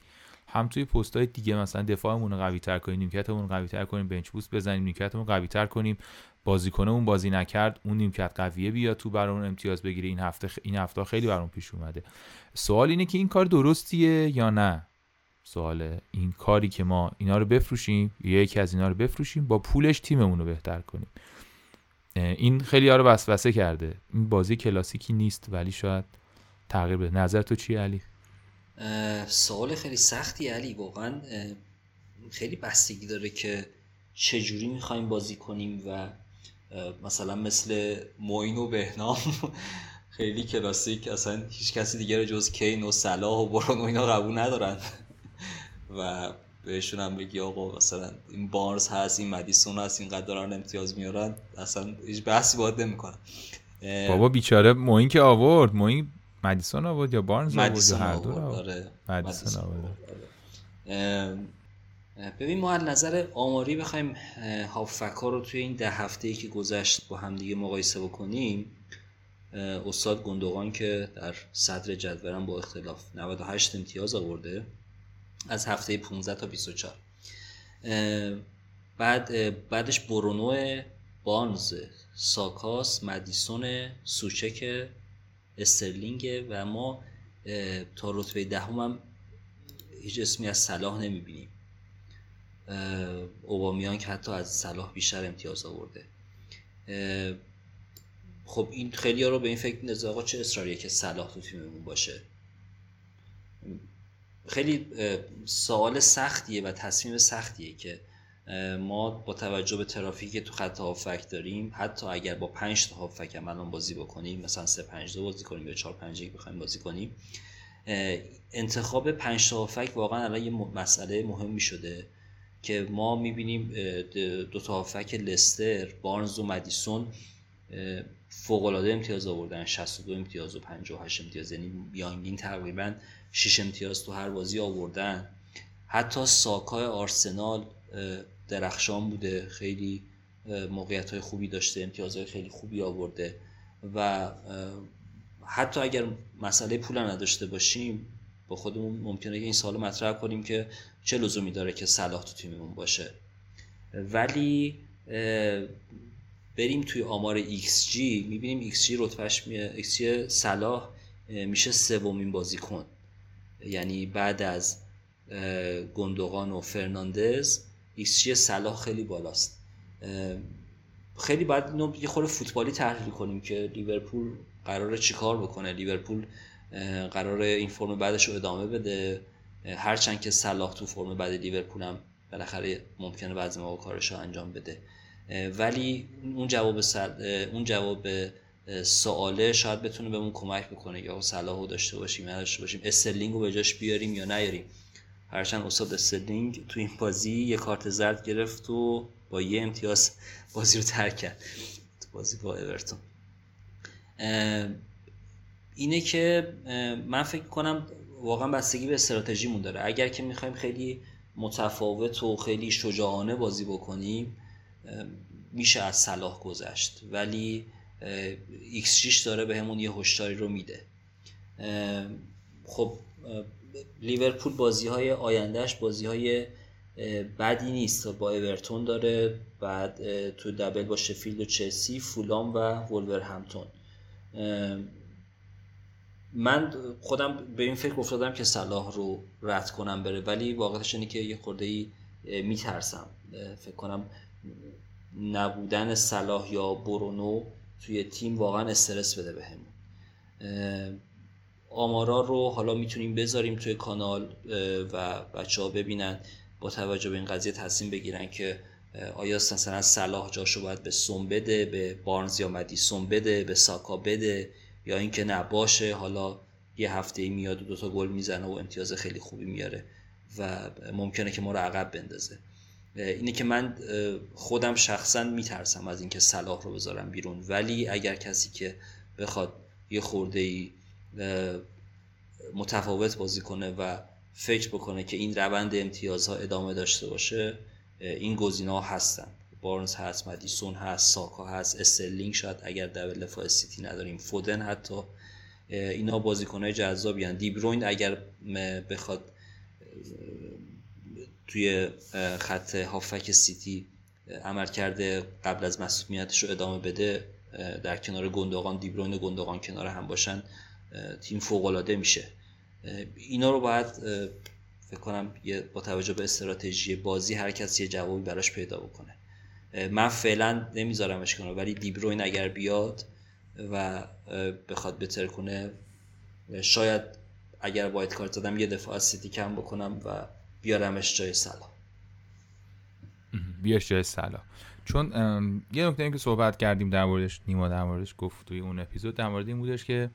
هم توی پست های دیگه مثلا دفاعمون رو قوی تر کنیم نیمکتمون رو قوی تر کنیم بنچ بوست بزنیم نیمکتمون قوی تر کنیم. بازیکن اون بازی نکرد اون نیمکت قویه بیاد تو برای اون امتیاز بگیره. این هفته این هفته خیلی برام پیش اومده. سوال اینه که این کار درستیه یا نه؟ سوال این کاری که ما اینا رو بفروشیم یکی از اینا رو بفروشیم با پولش تیممون رو بهتر کنیم. این خیلی ها رو وسوسه کرده. این بازی کلاسیکی نیست ولی شاید تغییر بده. نظر تو چیه علی؟ سوال خیلی سختی علی. واقعا خیلی بستگی داره که چجوری می‌خوایم بازی کنیم و مثلا مثل موین و بهنام خیلی کلاسیک. اصلا هیچ کسی دیگر جز کین و صلاح و برون و اینا قبول ندارن. و بهشون هم بگی آقا مثلا این بارز هست این مدیسون هست اینقدر دارن امتیاز میارن اصلا هیچ بحثی باید نمی‌کنن. بابا بیچاره موین که آورد موین مدیسون آورد یا بارنز آورد یا هر دو آورد مدیسون آورد. ببین ما از نظر آماری بخوایم هافکا رو توی این ده هفته ای که گذشت با همدیگه مقایسه بکنیم استاد گندوغان که در صدر جدولم با اختلاف 98 امتیاز آورده. از هفته 15 تا 24 بعد بعدش برونو بانز ساکاس مدیسون سوچک استرلینگ و ما تا رتبه دهم هم هیچ اسمی از صلاح نمی‌بینیم. اوبامیان که حتی از صلاح بیشتر امتیاز آورده. خب این خیلی ها رو به این فکر میندازه آقا چه اصراریه که صلاح تو تیممون باشه؟ خیلی سوال سختیه و تصمیم سختیه که ما با توجه به ترافیکی که تو خط هافک داریم حتی اگر با 5 تا هافک هم الان بازی بکنیم مثلا 3 5 2 بازی کنیم یا 4 5 1 بخوایم بازی کنیم انتخاب 5 تا هافک واقعا الان یه مسئله مهمی شده که ما می‌بینیم دو تا هافک لستر بارنز و مدیسون فوق العاده امتیاز آوردن 62 امتیاز و 58 امتیاز یعنی یانگین تقریبا 6 امتیاز تو هر بازی آوردن. حتی ساکای آرسنال درخشان بوده خیلی موقعیت های خوبی داشته امتیازهای خیلی خوبی آورده و حتی اگر مسئله پول نداشته باشیم با خودمون ممکنه این سال مطرح کنیم که چه لزومی داره که صلاح تو تیممون باشه. ولی بریم توی آمار XG می‌بینیم XG رتبهش می... XG صلاح میشه سومین بازیکن. یعنی بعد از گندوغان و فرناندز XG صلاح خیلی بالاست. خیلی باید اینو یه خورده فوتبالی تحلیل کنیم که لیورپول قراره چیکار بکنه. لیورپول قراره این فرم بعدش رو ادامه بده. هرچند که صلاح تو فرم بعد لیورپول هم بالاخره ممکنه بعضی موقع کارش رو انجام بده. ولی اون جواب اون جواب سواله شاید بتونه بهمون کمک بکنه یا صلاح داشته باشیم یا داشته باشیم. استرلینگ رو به جاش بیاریم یا نیاریم؟ هرچند استاد استرلینگ تو این بازی یه کارت زرد گرفت و با یه امتیاز بازی رو ترک کرد. تو بازی با اورتون. اینه که من فکر کنم واقعا بستگی به استراتژیمون داره. اگر که می‌خوایم خیلی متفاوت و خیلی شجاعانه بازی بکنیم میشه از صلاح گذشت ولی X6 داره به همون یه هشداری رو میده. خب لیورپول بازی های آیندهش بازی های بدی نیست. با اورتون داره بعد تو دبل با شفیلد و چلسی فولام و همتون من خودم به این فکر افتادم که صلاح رو رد کنم بره ولی واقعش اینه که یه خورده ای میترسم. فکر کنم نبودن صلاح یا برونو توی تیم واقعا استرس بده بهمون. به آمارا رو حالا می‌تونیم بذاریم توی کانال و بچه ها ببینن با توجه به این قضیه تصمیم بگیرن که آیا مثلا صلاح جاشو باید به سوم بده به بارنز یا مدیسون بده به ساکا بده یا اینکه نباشه حالا یه هفته ای میاد و دوتا گل می‌زنه و امتیاز خیلی خوبی میاره و ممکنه که ما رو عقب بندازه. اینه که من خودم شخصا میترسم از اینکه صلاح رو بذارم بیرون. ولی اگر کسی که بخواد یه خورده ای متفاوت بازی کنه و فکر بکنه که این روند امتیازها ادامه داشته باشه این گزینه ها هستن. بارنز هست مدیسون هست ساکا هست استرلینگ شاید اگر دبل دفاع سیتی نداریم فودن حتی اینا بازیکنهای جذابی هن دیبروین اگر بخواد توی خط هافک سیتی عمل کرده قبل از مسئولیتش رو ادامه بده. در کنار گندگان دیبروین و گندگان کنار هم باشن تیم فوق میشه. اینا رو باید فکر کنم با توجه به استراتژی بازی هر کسی یه جوابی براش پیدا بکنه. من فعلا نمیذارمش کنه ولی دیبروین اگر بیاد و بخواد بتر کنه شاید اگر باید کارت زدم یه دفعه از سیتی کم بکنم و بیارمش جای سلا بیاش جای سلا چون یه نکته که صحبت کردیم در موردش نیما در موردش گفت توی اون اپیزود. در مورد این بودش که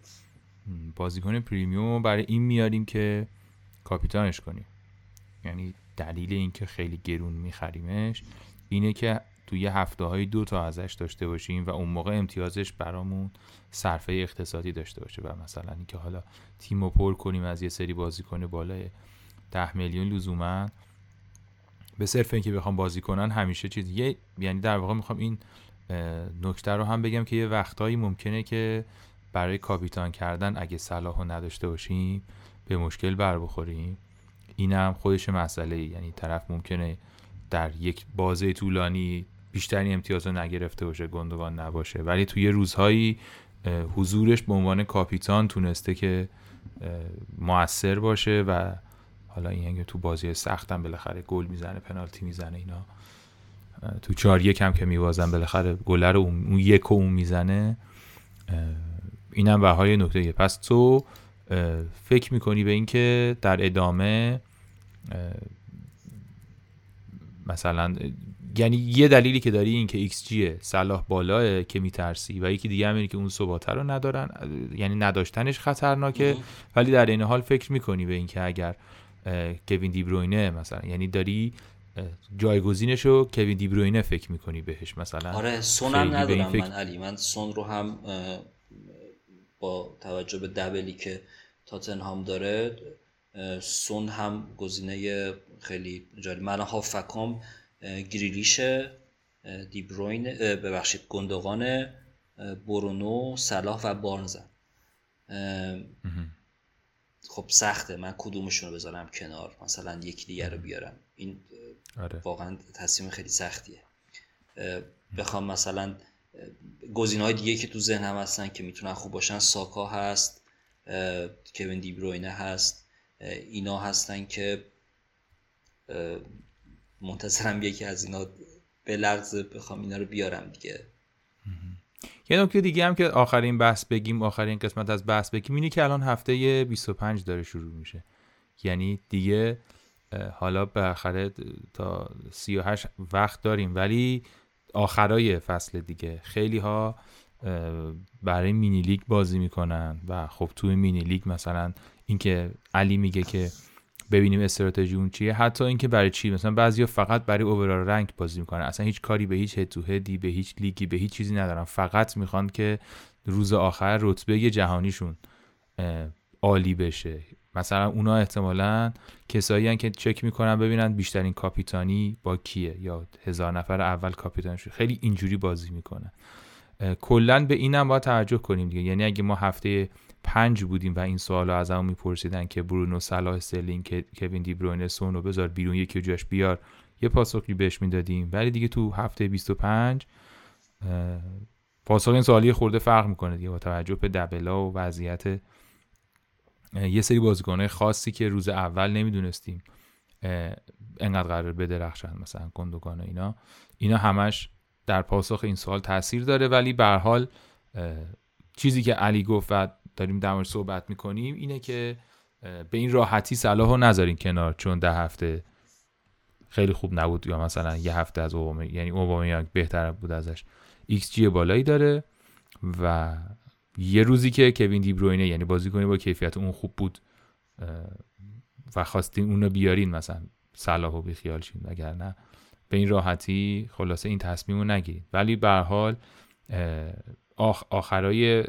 بازیکن پریمیوم برای این میاریم که کاپیتانش کنیم. یعنی دلیل اینکه خیلی گرون میخریمش اینه که توی هفته های دو تا ازش داشته باشیم و اون موقع امتیازش برامون صرفه اقتصادی داشته باشه و مثلا اینکه حالا تیم رو پر کنیم از یه سری بازیکن بالای ده میلیون لزوما. به صرف اینکه بخوام بازی کنن همیشه چیز یه یعنی در واقع می‌خوام این نکته رو هم بگم که یه وقتهایی ممکنه که برای کاپیتان کردن اگه صلاح نداشته باشیم به مشکل بر بخوریم. اینم خودش مسئله یعنی طرف ممکنه در یک بازه طولانی بیشتری امتیاز رو نگرفته باشه گندگان نباشه. ولی توی روزهایی حضورش به عنوان کاپیتان تونسته که موثر باشه و حالا این تو بازی سختم بالاخره گل می‌زنه پنالتی می‌زنه اینا. تو چهار یک هم که میوازن بالاخره گلر رو اون یک اون می‌زنه. اینم بهای نکته پس تو فکر می‌کنی به اینکه در ادامه مثلا یعنی یه دلیلی که داری این که ایکس جیه صلاح بالاه که میترسی و یکی دیگه هم اینه که اون ثباته رو ندارن یعنی نداشتنش خطرناکه. ولی در این حال فکر می‌کنی به اینکه اگر کوین دیبروینه مثلا. یعنی داری جایگزینش رو کوین دیبروینه فکر می‌کنی بهش مثلا؟ آره سون هم ندارم من علی. من سون رو هم با توجه به دبلی که تاتنهام داره سون هم گزینه خیلی جالب. من فکام گریلیش دیبروین ببخشید گندگان برونو صلاح و بارنزن. خب سخته من کدومشون رو بذارم کنار مثلا یکی دیگر رو بیارم. این آره. واقعا تصمیم خیلی سختیه. بخوام مثلا گزینه های دیگه که تو ذهنم هستن که می‌تونن خوب باشن ساکا هست کوین دیبروینه هست اینا هستن که منتظرم یکی از اینا به لغزه بخوام اینا رو بیارم دیگه. یه نکته دیگه هم که آخرین بحث بگیم آخرین قسمت از بحث بگیم اینه که الان هفته 25 داره شروع میشه. یعنی دیگه حالا بالاخره تا 38 وقت داریم. ولی آخرای فصل دیگه. خیلی ها برای مینی لیگ بازی می‌کنن. و خب توی مینی لیگ مثلا اینکه علی میگه که ببینیم استراتژی اون چیه. حتی اینکه برای چی؟ مثلا بعضیا فقط برای اوورال رنگ بازی می‌کنن. اصلا هیچ کاری به هیچ هد تو هدی به هیچ لیگی به هیچ چیزی ندارن. فقط می‌خوان که روز آخر رتبه جهانیشون عالی بشه. مثلا اونا احتمالا کسایی که چک می‌کنن ببینن بیشترین کاپیتانی با کیه یا هزار نفر اول کاپیتانش خیلی اینجوری بازی می‌کنن کلا به اینم باید توجه کنیم دیگه. یعنی اگه ما هفته پنج بودیم و این سوال از همون میپرسیدن که برونو صلاح استرلینگ کوین دی بروینه سون رو بذار بیرون یکی جاش بیار. یه پاسخی بهش می‌دادیم. ولی دیگه تو هفته 25 پاسخ این سوالی خورده فرق می‌کنه دیگه با توجه به دبلا و وضعیت یه سری بازیکنهای خاصی که روز اول نمی‌دونستیم انقدر قرار بدرخشن مثلا گندگان اینا. اینا همش در پاسخ این سوال تاثیر داره. ولی به حال چیزی که علی گفت و داریم در صحبت می‌کنیم اینه که به این راحتی صلاح رو نذارین کنار چون ده هفته خیلی خوب نبود. یا مثلا یه هفته از اوبامی یعنی اوبامیانگ بهتر بود ازش. ایکس جی بالایی داره و یه روزی که کوین دیبروینه یعنی بازیکنی با کیفیت اون خوب بود و خواستین اونو بیارین مثلا صلاح و بیخیال شین نه. به این راحتی خلاصه این تصمیم رو نگیرید ولی به حال آخرای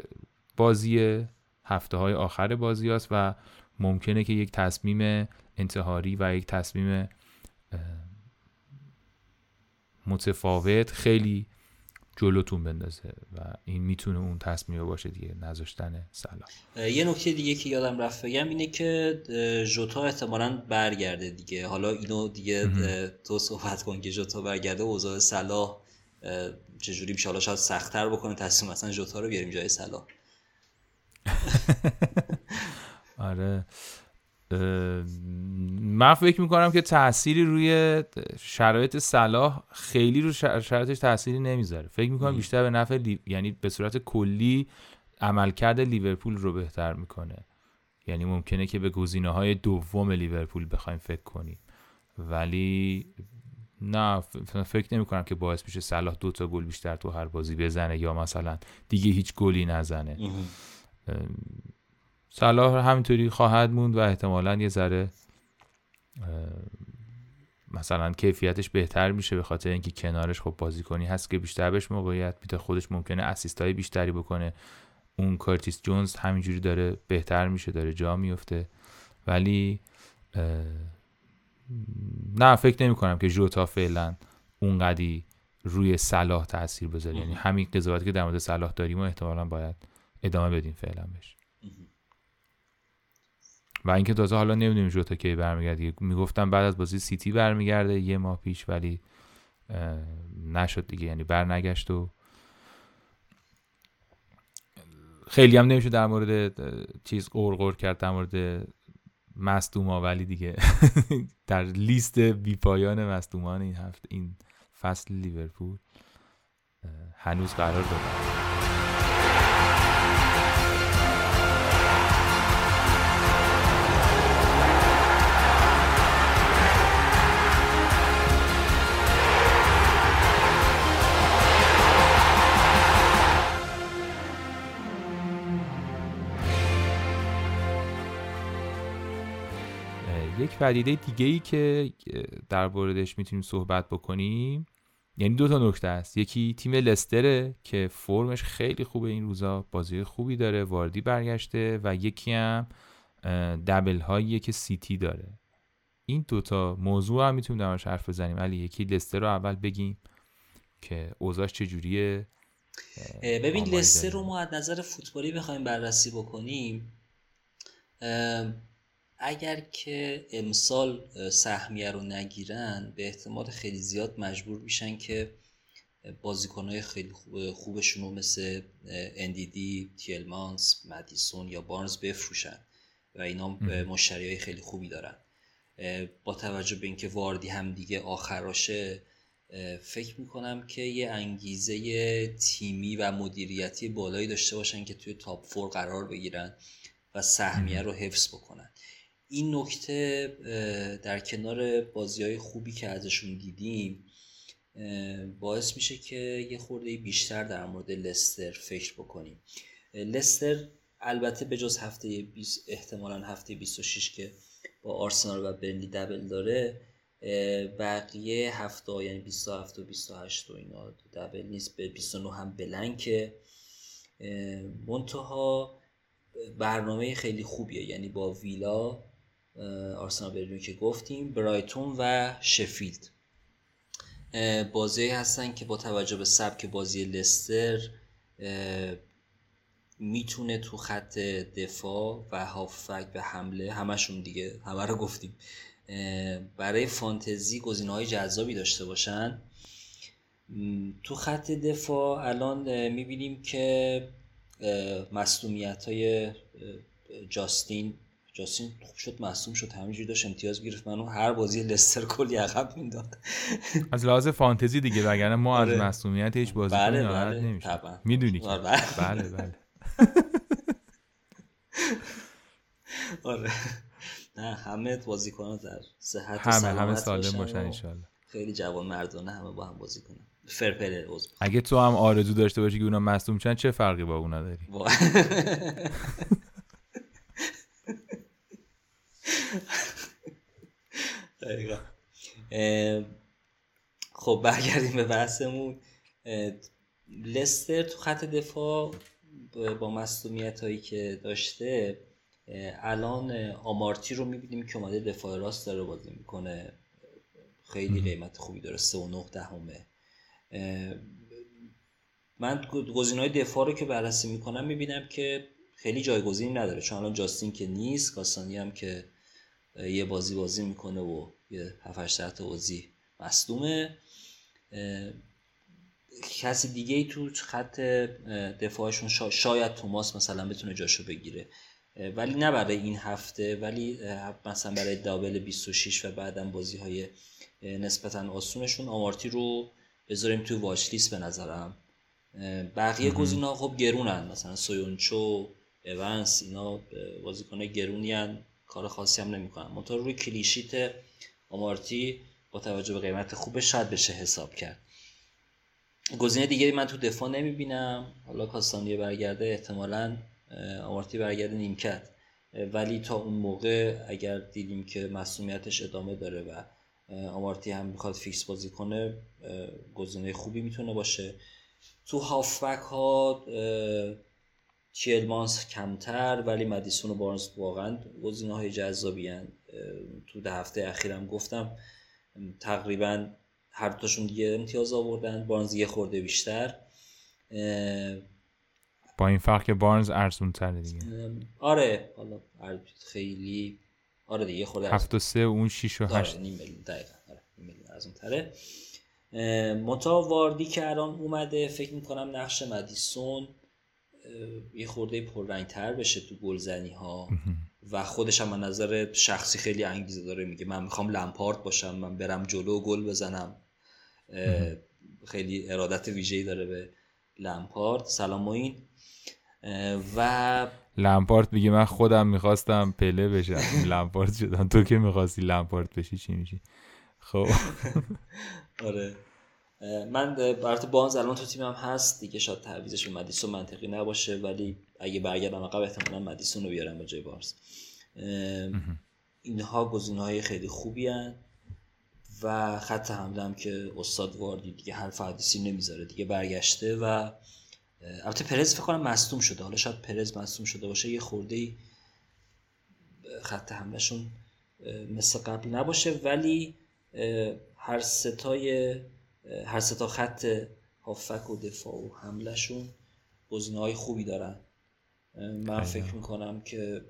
بازی هفته های آخر بازی هست و ممکنه که یک تصمیم انتحاری و یک تصمیم متفاوت خیلی جلوتون بندازه و این می‌تونه اون تصمیم باشه دیگه نذاشتن سلام یه نکته دیگه که یادم رفت بگم اینه که جوتا احتمالا برگرده دیگه. حالا اینو دیگه تو صحبت کن که جوتا برگرده اوضاع صلاح چجوری میشه حالا شاید سختتر بکنه تصمیم مثلا جوتا رو بیاریم جای صلاح. آره. من فکر می‌کنم که تأثیری روی شرایط صلاح خیلی رو شرایطش تأثیری نمی‌ذاره. فکر می‌کنم بیشتر به نفع یعنی به صورت کلی عملکرد لیورپول رو بهتر می‌کنه. یعنی ممکنه که به گزینه های دوم لیورپول بخوایم فکر کنیم. ولی نه فکر نمی کنم که باعث میشه صلاح دو تا گل بیشتر تو هر بازی بزنه یا مثلا دیگه هیچ گلی نزنه. صلاح همینطوری خواهد موند و احتمالا یه ذره مثلا کیفیتش بهتر میشه به خاطر اینکه کنارش خب بازیکنی هست که بیشتر بهش موقعیت میده خودش ممکنه اسیست های بیشتری بکنه. اون کارتیس جونز همینجوری داره بهتر میشه داره جا میفته. ولی نه فکر نمی کنم که جوتا فعلا اونقدی روی صلاح تاثیر بذاره. یعنی همین قضاوتی که در مورد صلاح داریم و احتمالا باید ادامه بدیم فعلا بهش. و اینکه تازه حالا نمی‌دونیم جوتا کی برمیگرده. می‌گفتم بعد از بازی سیتی برمیگرده یه ماه پیش ولی نشد دیگه یعنی برنگشت و خیلی هم نمیشه در مورد چیز قرقر کرد در مورد مصدوما ولی دیگه در لیست بیپایان مصدومان این هفته این فصل لیورپول هنوز قرار دارد. یک پدیده دیگه ای که در موردش می‌تونیم صحبت بکنیم. یعنی دو تا نکته است. یکی تیم لستره که فرمش خیلی خوبه این روزا بازی خوبی داره واردی برگشته و یکی هم دبل هایی که سیتی داره. این دوتا موضوع هم می‌تونیم درش حرف بزنیم. ولی یکی لستر رو اول بگیم که اوضاعش چجوریه؟ ببین لستر رو ما از نظر فوتبالی بخوایم بررسی بکنیم. اگر که امسال سهمیه رو نگیرن به احتمال خیلی زیاد مجبور میشن که بازیکنهای خیلی خوبشون رو مثل اندیدی، تیلمانس، مدیسون یا بارنز بفروشن و اینا مشتری های خیلی خوبی دارن. با توجه به اینکه واردی هم دیگه آخراشه فکر می‌کنم که یه انگیزه تیمی و مدیریتی بالایی داشته باشن که توی تاپ فور قرار بگیرن و سهمیه رو حفظ بکنن. این نکته در کنار بازی های خوبی که ازشون دیدیم باعث میشه که یه خورده بیشتر در مورد لستر فکر بکنیم. لستر البته به جز هفته 20 احتمالا هفته 26 که با آرسنال و برنلی دبل داره بقیه هفته یعنی 27 و 28 و اینا دبل نیست به 29 هم بلنکه منتها برنامه خیلی خوبیه یعنی با ویلا آرسنال برلین که گفتیم برایتون و شفیلد. بازی هستن که با توجه به سبک بازی لستر می‌تونه تو خط دفاع و هافک و حمله همشون دیگه همه رو گفتیم برای فانتزی گزینه های جذابی داشته باشن. تو خط دفاع الان می‌بینیم که مسلومیت های جاستین جاستین خوب شد مصوم شد همینجوری داشت امتیاز گرفت منو هر بازی لستر کلی عقب مینداخت از لحاظ فانتزی دیگه وگرنه ما آره. از مسئولیت هیچ بازی بله بله نمیشه می‌دونی آره. بله بله. آره. نه همه بازیکنان در صحت همه همه سالم باشن ان خیلی جوان مردانه همه با هم بازی کنن. فرپل اگه تو هم آرزو داشته باشی که اونا مصدوم چن چه فرقی با اونا داری؟ خب برگردیم به بحثمون. لستر تو خط دفاع با مصومیت هایی که داشته الان آمارتی رو می‌بینیم که اومده دفاع راست داره بازی می‌کنه. خیلی قیمت خوبی داره سه و نه دهمه. من گزینه های دفاع رو که بررسی می‌کنم می‌بینم که خیلی جایگزینی نداره. چون الان جاستین که نیست کاسانی هم که یه بازی بازی می‌کنه و یه 7 تا بازی مصدومه. کسی دیگه ای تو خط دفاعشون شاید توماس مثلا بتونه جاشو بگیره. ولی نه برای این هفته ولی مثلا برای دابل 26 و بعدا بازی های نسبتا آسونشون آمارتی رو بذاریم توی واچ لیست به نظرم. بقیه گزینه خب گرونن. مثلا سویونچو اونس اینا بازیکن گرونی هن. کار خاصی هم نمی‌کنن منتها روی کلیشیت آمارتی با توجه به قیمت خوبش شاید بشه حساب کرد. گزینه دیگری من تو دفاع نمی‌بینم. حالا کاستانیه برگرده احتمالا آمارتی برگرده نیمکت. ولی تا اون موقع اگر دیدیم که مسئولیتش ادامه داره و آمارتی هم می‌خواد فیکس بازی کنه گزینه خوبی می‌تونه باشه. تو هافبک ها چیلمانس کمتر ولی مدیسون و بارنز واقعا گزینه های جذابی تو ده هفته اخیرم گفتم تقریبا هر دوتاشون دیگه امتیاز آوردن بارنز یه خورده بیشتر. با این فرق که بارنز ارزون تره دیگه آره حالا خیلی آره دیگه خورده هفت و سه اون شیش و هشت. نیم میلیون دقیقا آره نیم میلیون ارزون تره متا واردی که الان اومده فکر می‌کنم نقش مدیسون یه خورده پررنگ تر بشه تو گلزنی ها و خودش هم نظر شخصی خیلی انگیزه داره. میگه من می‌خوام لمپارت باشم من برم جلو گل بزنم. خیلی ارادت ویژه‌ای داره به لمپارت سلام این و لمپارت میگه من خودم می‌خواستم پله بشم. لمپارت شدم تو که می‌خواستی لمپارت بشی چی میشی خب. آره. من برات بانز الان تو تیمم هست دیگه شاید تعویزش به مدیسون منطقی نباشه ولی اگه برگردم عقب احتمالا مدیسون رو بیارم به جای بارز. اینها گزینه های خیلی خوبی هن و خط حمله هم که استاد واردی دیگه حرف حدیثی نمی‌ذاره دیگه برگشته و البته پرز فکر کنم مصدوم شده. حالا شاید پرز مصدوم شده باشه یه خورده خط حملهشون مثل قبل نباشه ولی هر ستای هر ستا خط هافک و دفاع و حملهشون گزینه های خوبی دارن. من فکر می‌کنم که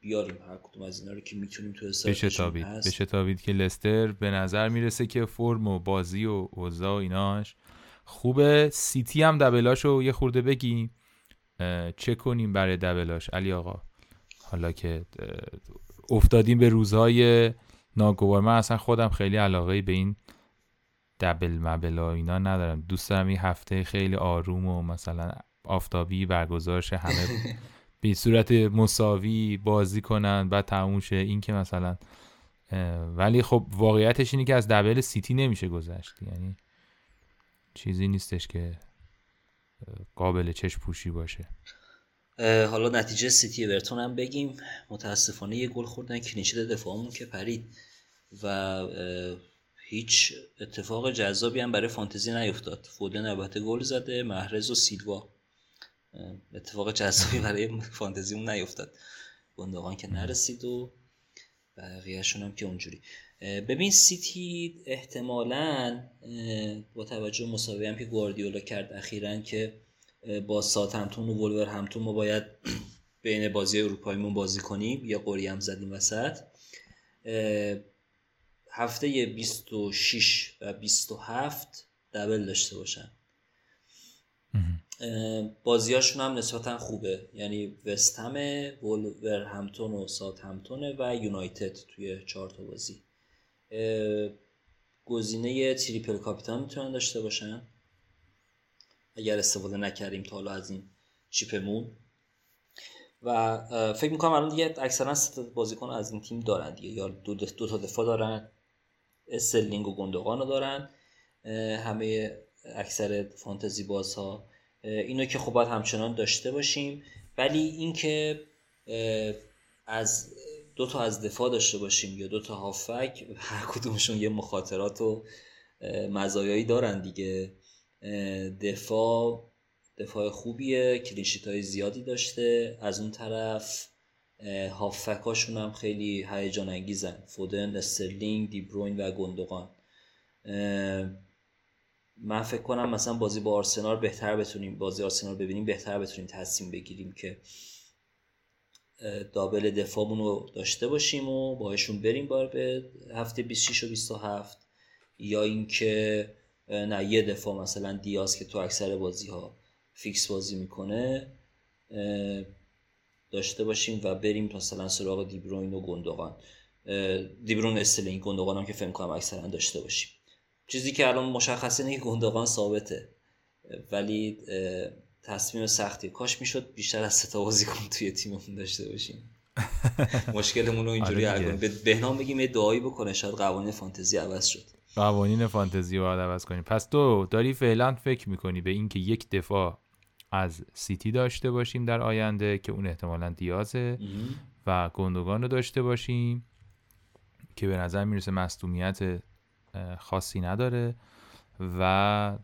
بیاریم هر کدوم از اینا رو که می‌تونیم تو بشتابید بشتابید که لستر به نظر می‌رسه که فرم و بازی و اوضاع و ایناش خوبه. سیتی هم دبلاشو یه خورده بگیم چه کنیم برای دبلاش علی آقا حالا که افتادیم به روزهای ناگوار. من اصلا خودم خیلی علاقه به این دبل مبلا اینا ندارم دوست دارم این هفته خیلی آروم و مثلا آفتابی برگزارش همه به صورت مساوی بازی کنن بعد تموم شه. این که مثلا ولی خب واقعیتش اینه که از double سیتی نمیشه گذشت. یعنی چیزی نیستش که قابل چشم پوشی باشه. حالا نتیجه سیتی اورتون هم بگیم. متاسفانه یه گل خوردن clean sheet دفاعمون که پرید و هیچ اتفاق جذابی هم برای فانتزی نیفتاد فودن البته گل زد و محرز و سیلوا. اتفاق جذابی برای فانتزیمون نیفتاد گندگان که نرسید و بقیهشون هم که اونجوری. ببین سیتی احتمالا با توجه مسابقه هم که گواردیولا کرد اخیرا که با سات همتون و ولور همتون ما باید بین بازی اروپاییمون بازی کنیم. یا قوری هم زدیم وسط. هفته 26 و 27 دبل داشته باشن. بازیاشون هم نسبتا خوبه. یعنی وستهم و ولورهمپتون و ساتهمپتونه و یونایتد توی چهار تا بازی. گزینه triple کاپیتان می‌تونن داشته باشن. اگر استفاده نکردیم تا حالا از این chip مون. و فکر می‌کنم الان دیگه اکثرا بازیکن از این تیم دارن دیگه. یا دو, دو تا دفاع دارن. استرلینگ و گوندوغان رو دارن همه اکثر فانتزی ها اینو که خب باید همچنان داشته باشیم. ولی اینکه از دو تا از دفاع داشته باشیم یا دو تا هافبک هر کدومشون یه مخاطرات و مزایایی دارن دیگه. دفاع دفاع خوبیه clean sheet های زیادی داشته از اون طرف. هافبکاشون هم خیلی هیجان انگیزن. فودن، استرلینگ، دیبروین و گوندوغان من فکر کنم مثلا بازی با آرسنال بهتر بتونیم بازی آرسنال ببینیم بهتر بتونیم تصمیم بگیریم که دابل دفاعمون رو داشته باشیم و باهاشون بریم بار به هفته 26 و 27 یا اینکه نه یه دفاع مثلا دیاز که تو اکثر بازی ها فیکس بازی می‌کنه. داشته باشیم و بریم مثلا سراغ دیبروین و گندوغان دیبرون استلینگ گندوغان هم که فکر کنم اکثرا داشته باشیم. چیزی که الان مشخصه اینه که گندوغان ثابته ولی تصمیم سختی. کاش می‌شد بیشتر از سه تا بازیکن توی تیممون داشته باشیم. مشکلمون رو اینجوری حل کنیم. به بهنام بگیم یه دعایی بکنه شاید قوانین فانتزی عوض شد. قوانین فانتزی رو باید عوض کنیم. پس تو داری فعلا فکر می‌کنی به اینکه یک دفاع از سیتی داشته باشیم در آینده که اون احتمالا دیازه و گندگان رو داشته باشیم که به نظر می‌رسه مصدومیت خاصی نداره و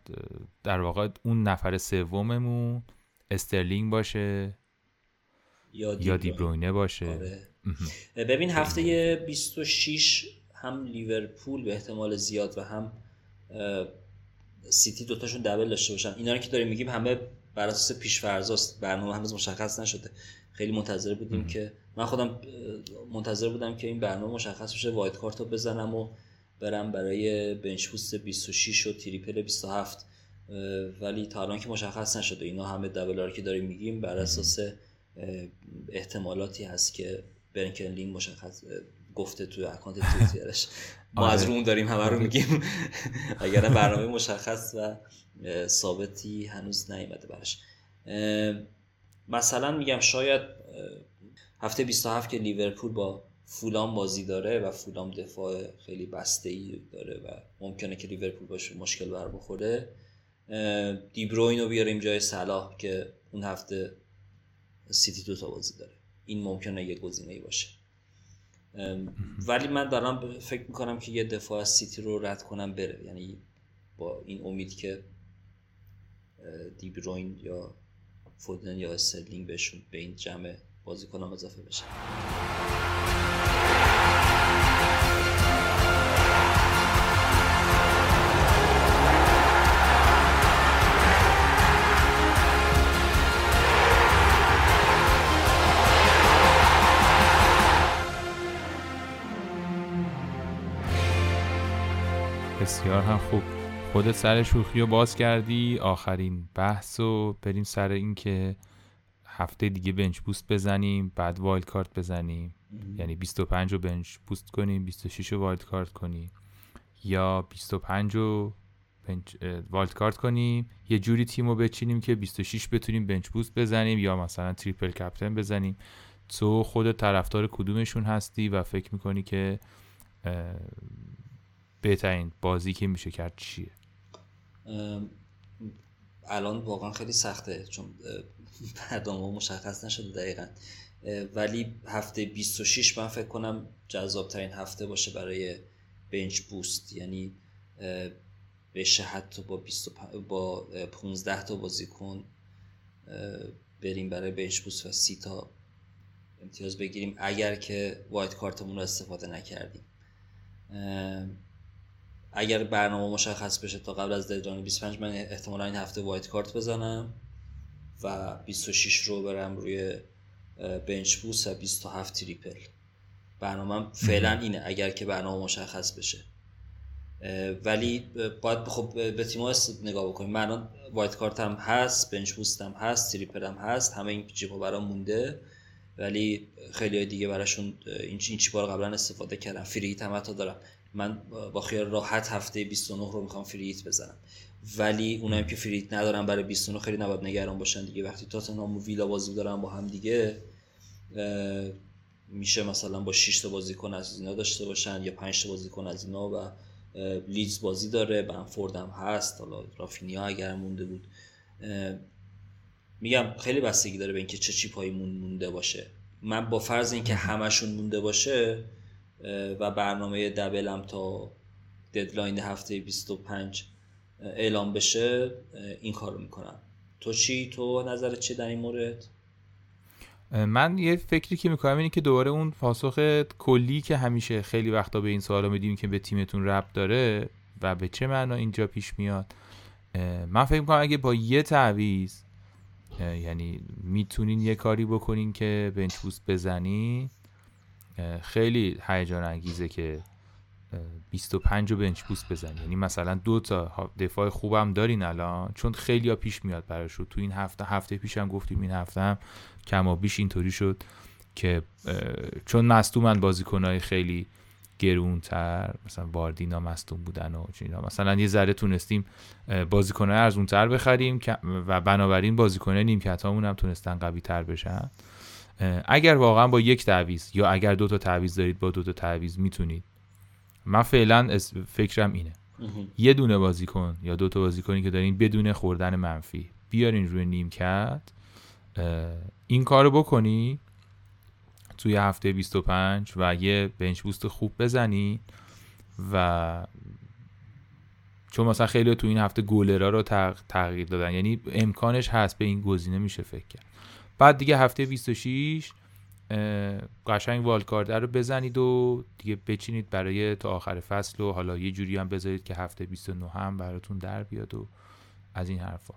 در واقع اون نفر سوممون استرلینگ باشه یا دیبروینه باشه. آره. ببین هفته 26 هم لیورپول به احتمال زیاد و هم سیتی دوتاشون دبل داشته باشن. اینا رو که داریم میگیم همه بر اساس پیشفرضاست. برنامه هنوز مشخص نشده. خیلی منتظر بودیم که من خودم منتظر بودم که این برنامه مشخص بشه wild card رو بزنم و برم برای bench boost 26 و triple 27 ولی تا الان که مشخص نشده. اینا همه double که داریم میگیم بر اساس احتمالاتی هست که بن کرلین مشخص گفته توی account توییترش. ما از آره. رو داریم همه رو آره. میگیم. اگر برنامه مشخص و ثابتی هنوز نیومده براش. مثلا میگم شاید هفته 27 که لیورپول با فولام بازی داره و فولام دفاع خیلی بسته ای داره و ممکنه که لیورپول باشه مشکل بر بخوره دیبروین رو بیاریم جای صلاح که اون هفته سیتی دو تا بازی داره. این ممکنه یه گزینه ای باشه ولی من دارم فکر می‌کنم که یه دفاع از سیتی رو رد کنم بره. یعنی با این امید که دیبروین یا فودن یا استرلینگ بهشون به این جمع بازیکنان اضافه بشه. بسیار هم خوب. خودت سر شوخی رو باز کردی. آخرین بحث و بریم سر این که هفته دیگه bench boost بزنیم بعد wild card بزنیم. یعنی 25 رو bench boost کنیم 26 رو wild card کنیم. یا 25 رو bench wild card کنیم. یه جوری تیم رو بچینیم که 26 بتونیم bench boost بزنیم یا مثلا triple captain بزنیم. تو خودت طرفدار کدومشون هستی و فکر می‌کنی که بهترین بازی که میشه کرد چیه؟ الان واقعا خیلی سخته چون برنامه مشخص نشده دقیقا. ولی هفته 26 من فکر کنم جذاب ترین هفته باشه برای بنچ بوست. یعنی بشه حتی با 25 با 15 تا بازیکن بریم برای بنچ بوست و سی تا امتیاز بگیریم اگر که وایت کارتمون رو استفاده نکردیم. اگر برنامه مشخص بشه تا قبل از deadline 25 من احتمالا این هفته wild card بزنم و 26 رو برم روی bench boost و 27 triple. برنامه فعلا اینه اگر که برنامه مشخص بشه. ولی باید خب به تیم نگاه بکنیم. من wild card هم هست bench boost هم هست triple هم هست همه این chip ا برام مونده. ولی خیلیا دیگه براشون این chip ا رو قبلا استفاده کردم. free hit هم حتی دارم. من با خیال راحت هفته 29 رو می‌خوام فریت بزنم. ولی اونایی که فریت ندارن برای 29 خیلی نباید نگران باشن دیگه. وقتی تاتنهام و ویلا بازی دارن با هم دیگه میشه مثلا با 6 تا بازیکن از اینا داشته باشن یا 5 تا بازیکن از اینا و لیدز بازی داره بنفورد هم هست. حالا رافینیا اگر مونده بود. میگم خیلی بستگی داره به اینکه چه چیپایی مونده باشه. من با فرض اینکه همشون مونده باشه و برنامه دبلم تا ددلاین هفته 25 اعلام بشه این کارو می‌کنم. تو چی؟ تو نظرت چه در این مورد؟ من یه فکری که می‌کنم اینه که دوباره اون پاسخ کلی که همیشه خیدیم وقتا به این سوالا میدیم که به تیمتون ربط داره و به چه معنا اینجا پیش میاد من فکر می‌کنم اگه با یه تعویز یعنی می‌تونین یه کاری بکنین که بنچ بوست بزنین خیلی هیجان انگیزه که 25 رو بنچ بوست بزنین یعنی مثلا دو تا دفاع خوبم دارین الان چون خیلی ها پیش میاد براش تو این هفته هفته پیشم گفتیم این هفته هم کما بیش اینطوری شد که چون مصدومن بازیکنهای خیلی گرونتر مثلا واردینا مصدوم بودن و چینا مثلا یه ذره تونستیم بازیکنهای ارزونتر بخریم و بنابراین بازیکنهای نیمکت هم تونستن قوی تر بشن. اگر واقعا با یک تعویض یا اگر دو تا تعویض دارید با دو تا تعویض می‌تونید. من فعلا فکرم اینه. یه دونه بازیکن یا دو تا بازیکنی که دارین بدون خوردن منفی بیارین روی نیمکت این کارو بکنی توی هفته 25 و یه بنچ بوست خوب بزنی و چون مثلا خیلی تو این هفته گولرا رو تغییر دادن. یعنی امکانش هست به این گزینه میشه فکر کرد. بعد دیگه هفته 26 قشنگ والکارد رو بزنید و دیگه بچینید برای تا آخر فصل و حالا یه جوری هم بذارید که هفته 29 هم براتون در بیاد و از این حرفا.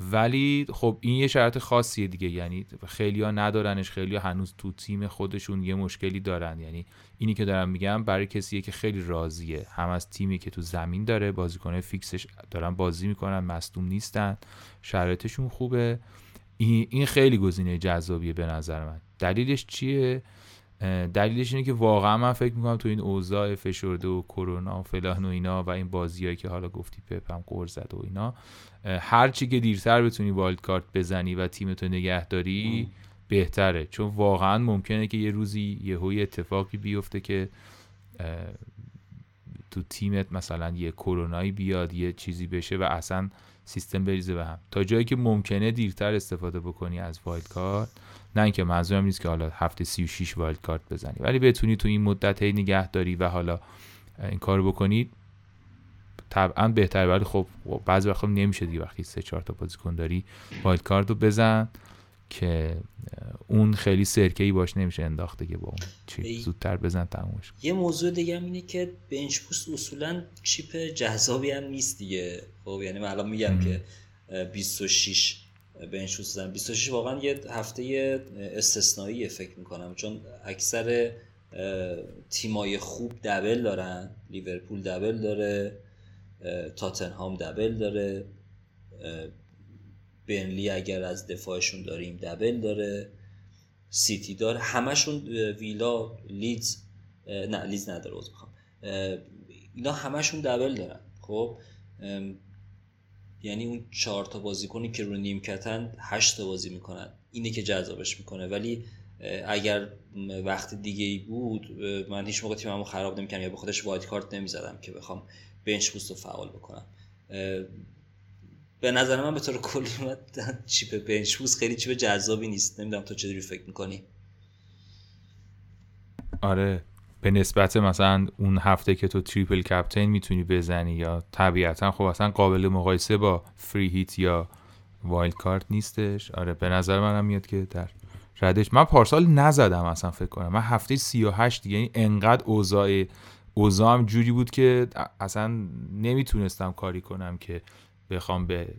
ولی خب این یه شرط خاصیه دیگه یعنی خیلی ها ندارنش خیلی ها هنوز تو تیم خودشون یه مشکلی دارن. یعنی اینی که دارم میگم برای کسیه که خیلی راضیه. هم از تیمی که تو زمین داره بازیکنه فیکسش دارن بازی می‌کنن مصدوم نیستن شرایطشون خوبه. این خیلی گزینه جذابیه به نظر من. دلیلش چیه؟ دلیلش اینه که واقعا من فکر می‌کنم تو این اوضاع فشرده و کرونا و فلان و اینا و این بازیایی که حالا گفتی پپ هم زد و اینا هر چی که دیرتر بتونی والد کارت بزنی و تیمتو نگهداری بهتره. چون واقعا ممکنه که یه روزی یه اتفاقی بیفته که تو تیمت مثلا یه کرونایی بیاد یه چیزی بشه و اصلا سیستم بریزه به هم. تا جایی که ممکنه دیرتر استفاده بکنی از wild card نه اینکه منظورم نیست که حالا هفته 36 wild card بزنی. ولی بتونی تو این مدت هی نگه داری و حالا این کارو بکنید طبعا بهتر ولی خب بعضی وقتا نمیشه دیگه. وقتی سه چهار تا بازیکن داری wild card رو بزن. که اون خیلی سرکه ای باش نمیشه انداخته که با اون چی زودتر بزن تمومش یه موضوع دیگه هم اینه که bench boost اصولا chip جذابی هم نیست دیگه. خب یعنی من الان میگم که 26 bench boost بزن. 26 واقعا یه هفته استثنایی فکر می‌کنم چون اکثر تیمای خوب double دارن. لیورپول double داره تاتنهام دبل داره بنلی اگر از دفاعشون داریم دبل داره. سیتی داره. همشون ویلا لیدز نه لیدز نداره از می‌خوام. اینا همشون دبل دارن. خب یعنی اون چهار تا بازیکنی که رو نیمکتن هشت تا بازی می‌کنن. اینه که جذابش می‌کنه. ولی اگر وقت دیگه ای بود من هیچ موقع تیممو خراب نمی‌کنم یا به خودش wild card نمی‌زدم که بخوام bench boost رو فعال بکنم. به نظر من به طور کلی chip bench boost خیلی chip جذابی نیست. نمی‌دونم تو چجوری فکر می‌کنی؟ آره به نسبت مثلا اون هفته که تو triple captain می‌تونی بزنی یا طبیعتا خب اصلا قابل مقایسه با free hit یا wild card نیستش. آره به نظر منم میاد که در ردش. من پارسال نزدم اصلا فکر کنم. من هفته 38 دیگه یعنی انقدر اوضاع اوضاعم جوری بود که اصلا نمی‌تونستم کاری کنم که بخوام به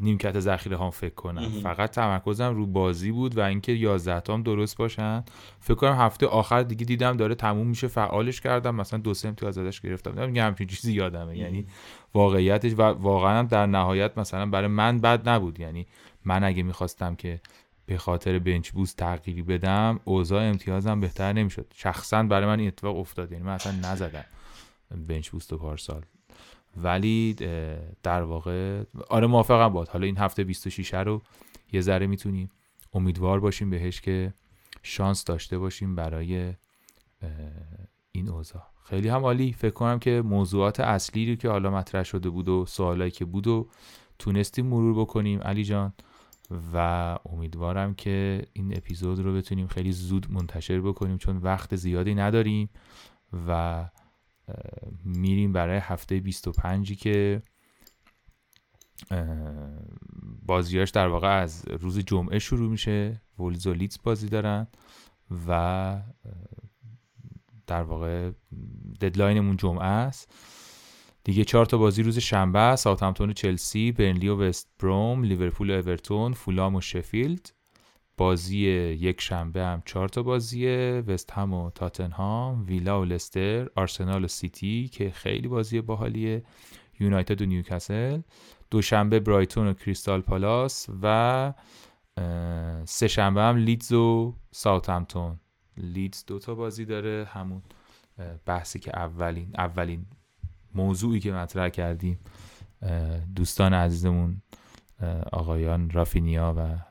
نیمکت ذخیره هم فکر کنم. فقط تمرکزم رو بازی بود و اینکه 11 تام درست باشن. فکر کنم هفته آخر دیگه دیدم داره تموم میشه فعالش کردم. مثلا دو سه امتیاز ازش گرفتم. میگم همچین چیزی یادمه. یعنی واقعیتش و واقعا در نهایت مثلا برای من بد نبود. یعنی من اگه می‌خواستم که به خاطر بنچ بوست تغییری بدم اوضاع امتیازم بهتر نمی‌شد. شخصا برای من این اتفاق افتاد. یعنی من اصلا نزدم بنچ بوست پارسال. ولی در واقع آره موافقم باد حالا این هفته 26 رو یه ذره می‌تونیم امیدوار باشیم بهش که شانس داشته باشیم برای این اوضاع. خیلی هم عالی. فکر کنم که موضوعات اصلی رو که حالا مطرح شده بود و سوالایی که بود و تونستیم مرور بکنیم علی جان. و امیدوارم که این اپیزود رو بتونیم خیلی زود منتشر بکنیم چون وقت زیادی نداریم و میریم برای هفته 25 که بازیاش در واقع از روز جمعه شروع میشه. ولز و لیتز بازی دارن و در واقع ددلاینمون جمعه است. دیگه چهار تا بازی روز شنبه ساوثهمپتون و چلسی برنلی و وست بروم لیورپول و اورتون فولام و شفیلد. بازی یک شنبه هم چهار تا بازیه وست هم و تاتنهام ویلا و لستر آرسنال و سیتی که خیلی بازی باحالیه یونایتد و نیوکاسل دوشنبه برایتون و کریستال پالاس و سه شنبه هم لیدز و ساوثهمپتون لیدز دو تا بازی داره همون بحثی که اولین اولین موضوعی که مطرح کردیم دوستان عزیزمون آقایان رافینیا و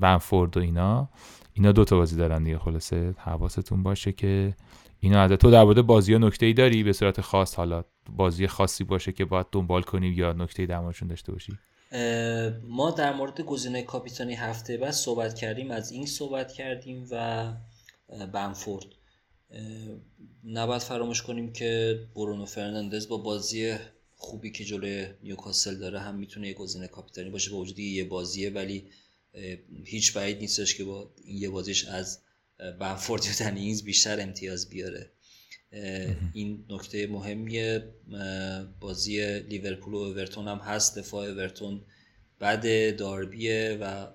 ونفورد و اینا. اینا دو تا بازی دارن دیگه خلاصه حواستون باشه که اینا از تو در بازی ها نکته ای داری؟ به صورت خاص حالا بازی خاصی باشه که باید دنبال کنیم یا نکته در موردشون داشته باشی؟ ما در مورد گزینه کاپیتانی هفته بعد صحبت کردیم از این صحبت کردیم و بنفورد. نباید فراموش کنیم که برونو فرناندز با بازی خوبی که جلوی نیوکاسل داره هم می‌تونه یه گزینه کاپیتانی باشه با وجود یه بازیه ولی هیچ بعید نیستش که با این یه بازیش از بنفورد یا دنینگز بیشتر امتیاز بیاره. این نکته مهمیه. بازی لیورپول و اورتون هم هست. دفاع اورتون بعد داربیه و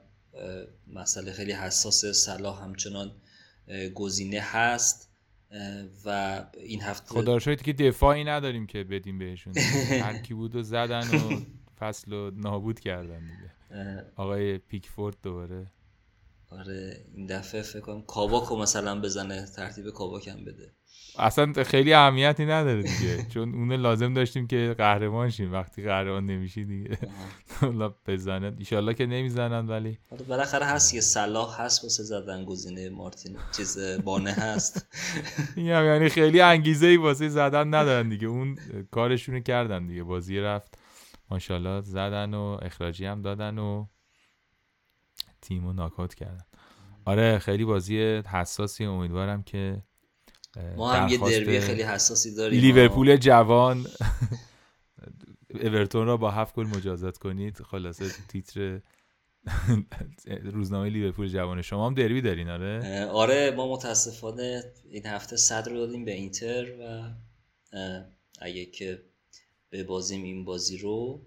مسئله خیلی حساس صلاح همچنان گزینه هست. و این هفته خدا شاید که دفاعی نداریم که بدیم بهشون. هر کی بود و زدن و فصل و نابود کردن دیگه. آقای پیکفورد دوباره. آره این دفعه فکر کنم کاباکو مثلا بزنه ترتیب کاباک هم بده. اصلا خیلی اهمیتی نداره دیگه. چون اون لازم داشتیم که قهرمان شیم. وقتی قهرمان نمیشی دیگه. حالا بزنن. ایشالله که نمی‌زنن ولی. آره، بالاخره هست یه صلاح هست واسه زدن گزینه مارتین. چیز بانه هست. یعنی خیلی انگیزه ای واسه زدن ندارن دیگه. اون کارشونو کردن دیگه. بازی رفت. ماشاءالله زدن و اخراجی هم دادن و تیمو ناکات کردن. آره خیلی بازی حساسی امیدوارم که ما هم یه دربی خیلی حساسی داریم. لیورپول جوان اورتون را با هفت گل مجازات کنید. خلاصه تیتر روزنامه لیورپول جوان شما هم دربی دارین آره؟ آره ما متاسفانه این هفته صدر رو دادیم به اینتر و اگه که به بازیم این بازی رو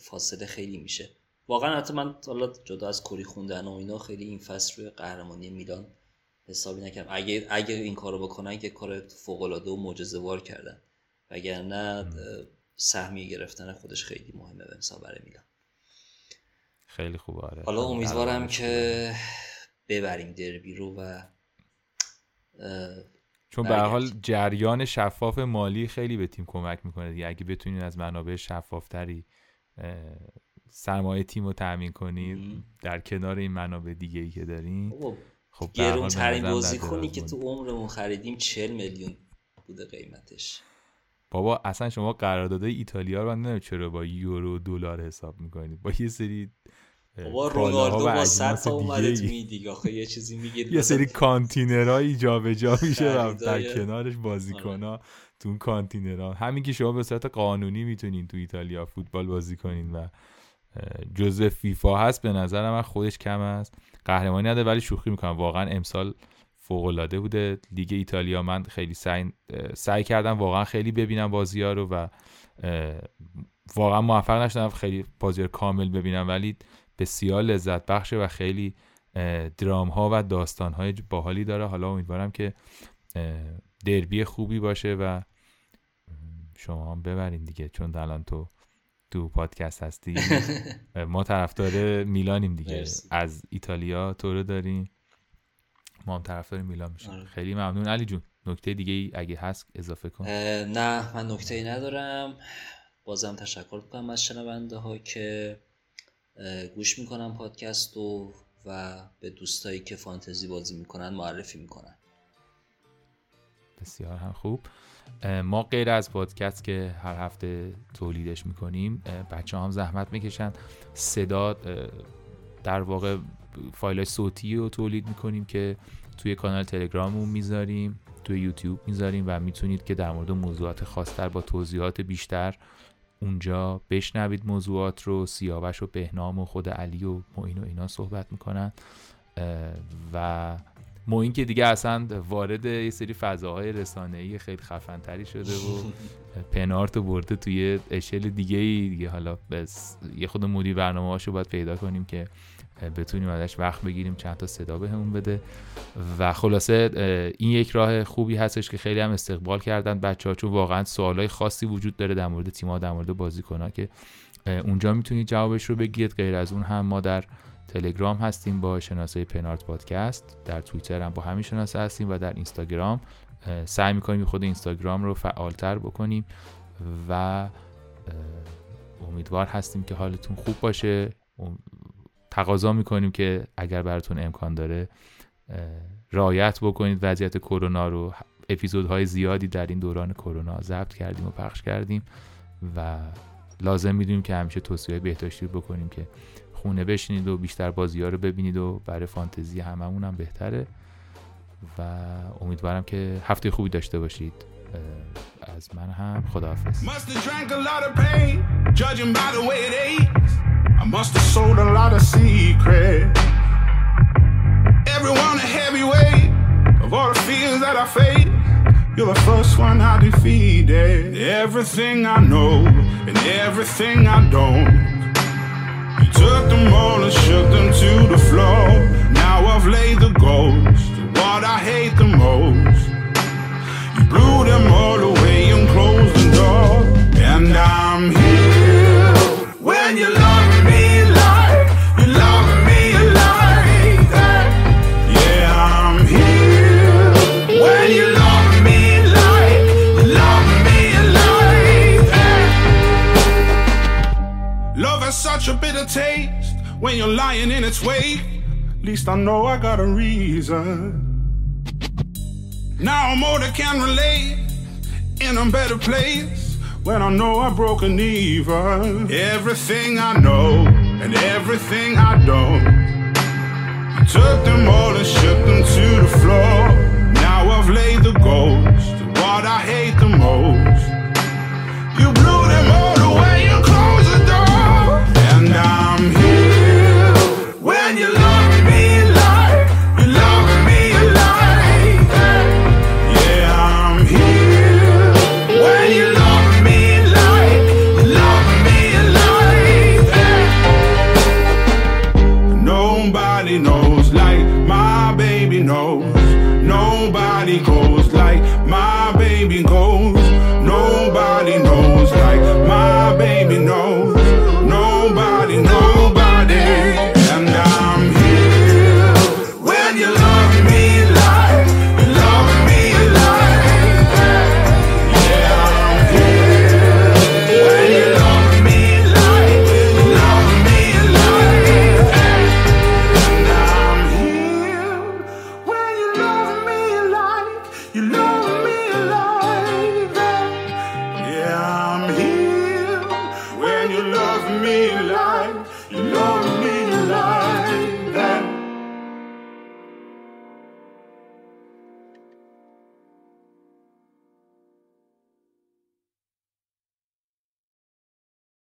فاصله خیلی میشه. واقعا حتی من حالا جدا از کری خوندن و اینا خیلی این فصل روی قهرمانی میلان حسابی نکردم. اگه اگه این کارو بکنن که کار فوق العاده و معجزه وار کردن. وگرنه سهمی گرفتن خودش خیلی مهمه به برای میلان. خیلی خوبه آره. حالا امیدوارم که ببریم دربی رو و چون به حال جریان شفاف مالی خیلی به تیم کمک می‌کنه دیگه. اگه بتونین از منابع شفافتری سرمایه تیم رو تأمین کنید در کنار این منابع دیگه ای که دارین خب گرون ترین بازیکنی که تو عمرمون خریدیم 40 میلیون بوده قیمتش. بابا اصلا شما قرارداد ایتالیا رو من چرا با یورو دلار حساب می‌کنید. با یه سری بابا رونالدو با 100 تا اومده تو دیگه آخه یه چیزی می‌گیری یه سری کانتینرایی جابجا میشه در کنارش بازیکن‌ها آره. تو اون کانتینرها. همین که شما به صورت قانونی می‌تونین تو ایتالیا فوتبال بازی کنین و جزء فیفا هست به نظر من خودش کم است. قهرمانی نداره ولی شوخی می‌کنم. واقعا امسال فوق العاده بوده. لیگ ایتالیا من خیلی سعی سعی کردم واقعا خیلی ببینم بازی ها رو و واقعا موفق نشدم. خیلی بازی کامل ببینم. ولی بسیار لذت بخشه و خیلی درام ها و داستان های باحالی داره. حالا امیدوارم که دربی خوبی باشه و شما هم ببرین دیگه چون الان تو تو پادکست هستی. ما طرفدار میلانیم دیگه. از ایتالیا تو رو داریم. ما هم طرفدار میلان میشیم. آره. خیلی ممنون. علی جون نکته دیگه ای اگه هست اضافه کن. نه من نکته ای ندارم. بازم تشکر کنم از شنونده ها که گوش می‌کنن پادکست و و به دوستایی که فانتزی بازی می‌کنن معرفی می‌کنن. بسیار هم خوب. ما غیر از پادکست که هر هفته تولیدش می‌کنیم بچه هم زحمت می‌کشن. صدا در واقع فایل صوتی رو تولید می‌کنیم که توی کانال تلگراممون می‌ذاریم توی یوتیوب می‌ذاریم و می‌تونید که در مورد موضوعات خاصتر با توضیحات بیشتر اونجا بشنوید موضوعات رو سیاوش و بهنام و خود علی و معین و اینا صحبت می‌کنن. و موین که دیگه اصلا وارد یه سری فضاهای رسانه‌ای خیلی خفنتری شده و پنارت رو برده توی اشل دیگه ای دیگه حالا بس یه خود مدیر برنامه هاشو باید پیدا کنیم که بتونیم ازش وقت بگیریم چند تا صدا بهمون بده. و خلاصه این یک راه خوبی هستش که خیلی هم استقبال کردن بچه ها چون واقعا سوالای خاصی وجود داره در مورد تیم‌ها در مورد بازیکن‌ها که اونجا می‌تونید جوابش رو بگیرید. غیر از اون هم ما در تلگرام هستیم با شناسه پنارت پادکست. در توییتر هم با همین شناسه هستیم و در اینستاگرام سعی می‌کنیم خود اینستاگرام رو فعالتر بکنیم. و امیدوار هستیم که حالتون خوب باشه. تقاضا می‌کنیم که اگر براتون امکان داره رایت بکنید وضعیت کرونا رو. اپیزودهای زیادی در این دوران کرونا ضبط کردیم و پخش کردیم و لازم می‌دونیم که همیشه توصیه بهداشتی بکنیم که خونه بشینید و بیشتر بازی ها رو ببینید و برای فانتزی هممون هم بهتره. و امیدوارم که هفته خوبی داشته باشید. از من هم خداحافظ Everyone a heavyweight of all the fears that I face. You're the first one I defeated. Everything I know and everything I don't. You took them all and shook them to the floor. Now I've laid the ghost to what I hate the most. Blew them all away and closed the door. And I'm here when you love me like you love me like. Yeah, I'm here when you love me like you love me like. Love has such a bitter taste when you're lying in its wake. Least I know I got a reason. Now I'm older, can relate in a better place when I know I broke an even. Everything I know and everything I don't. I took them all and shook them to the floor. Now I've laid the ghost to what I hate the most. You blew them all away and closed the door. And I'm here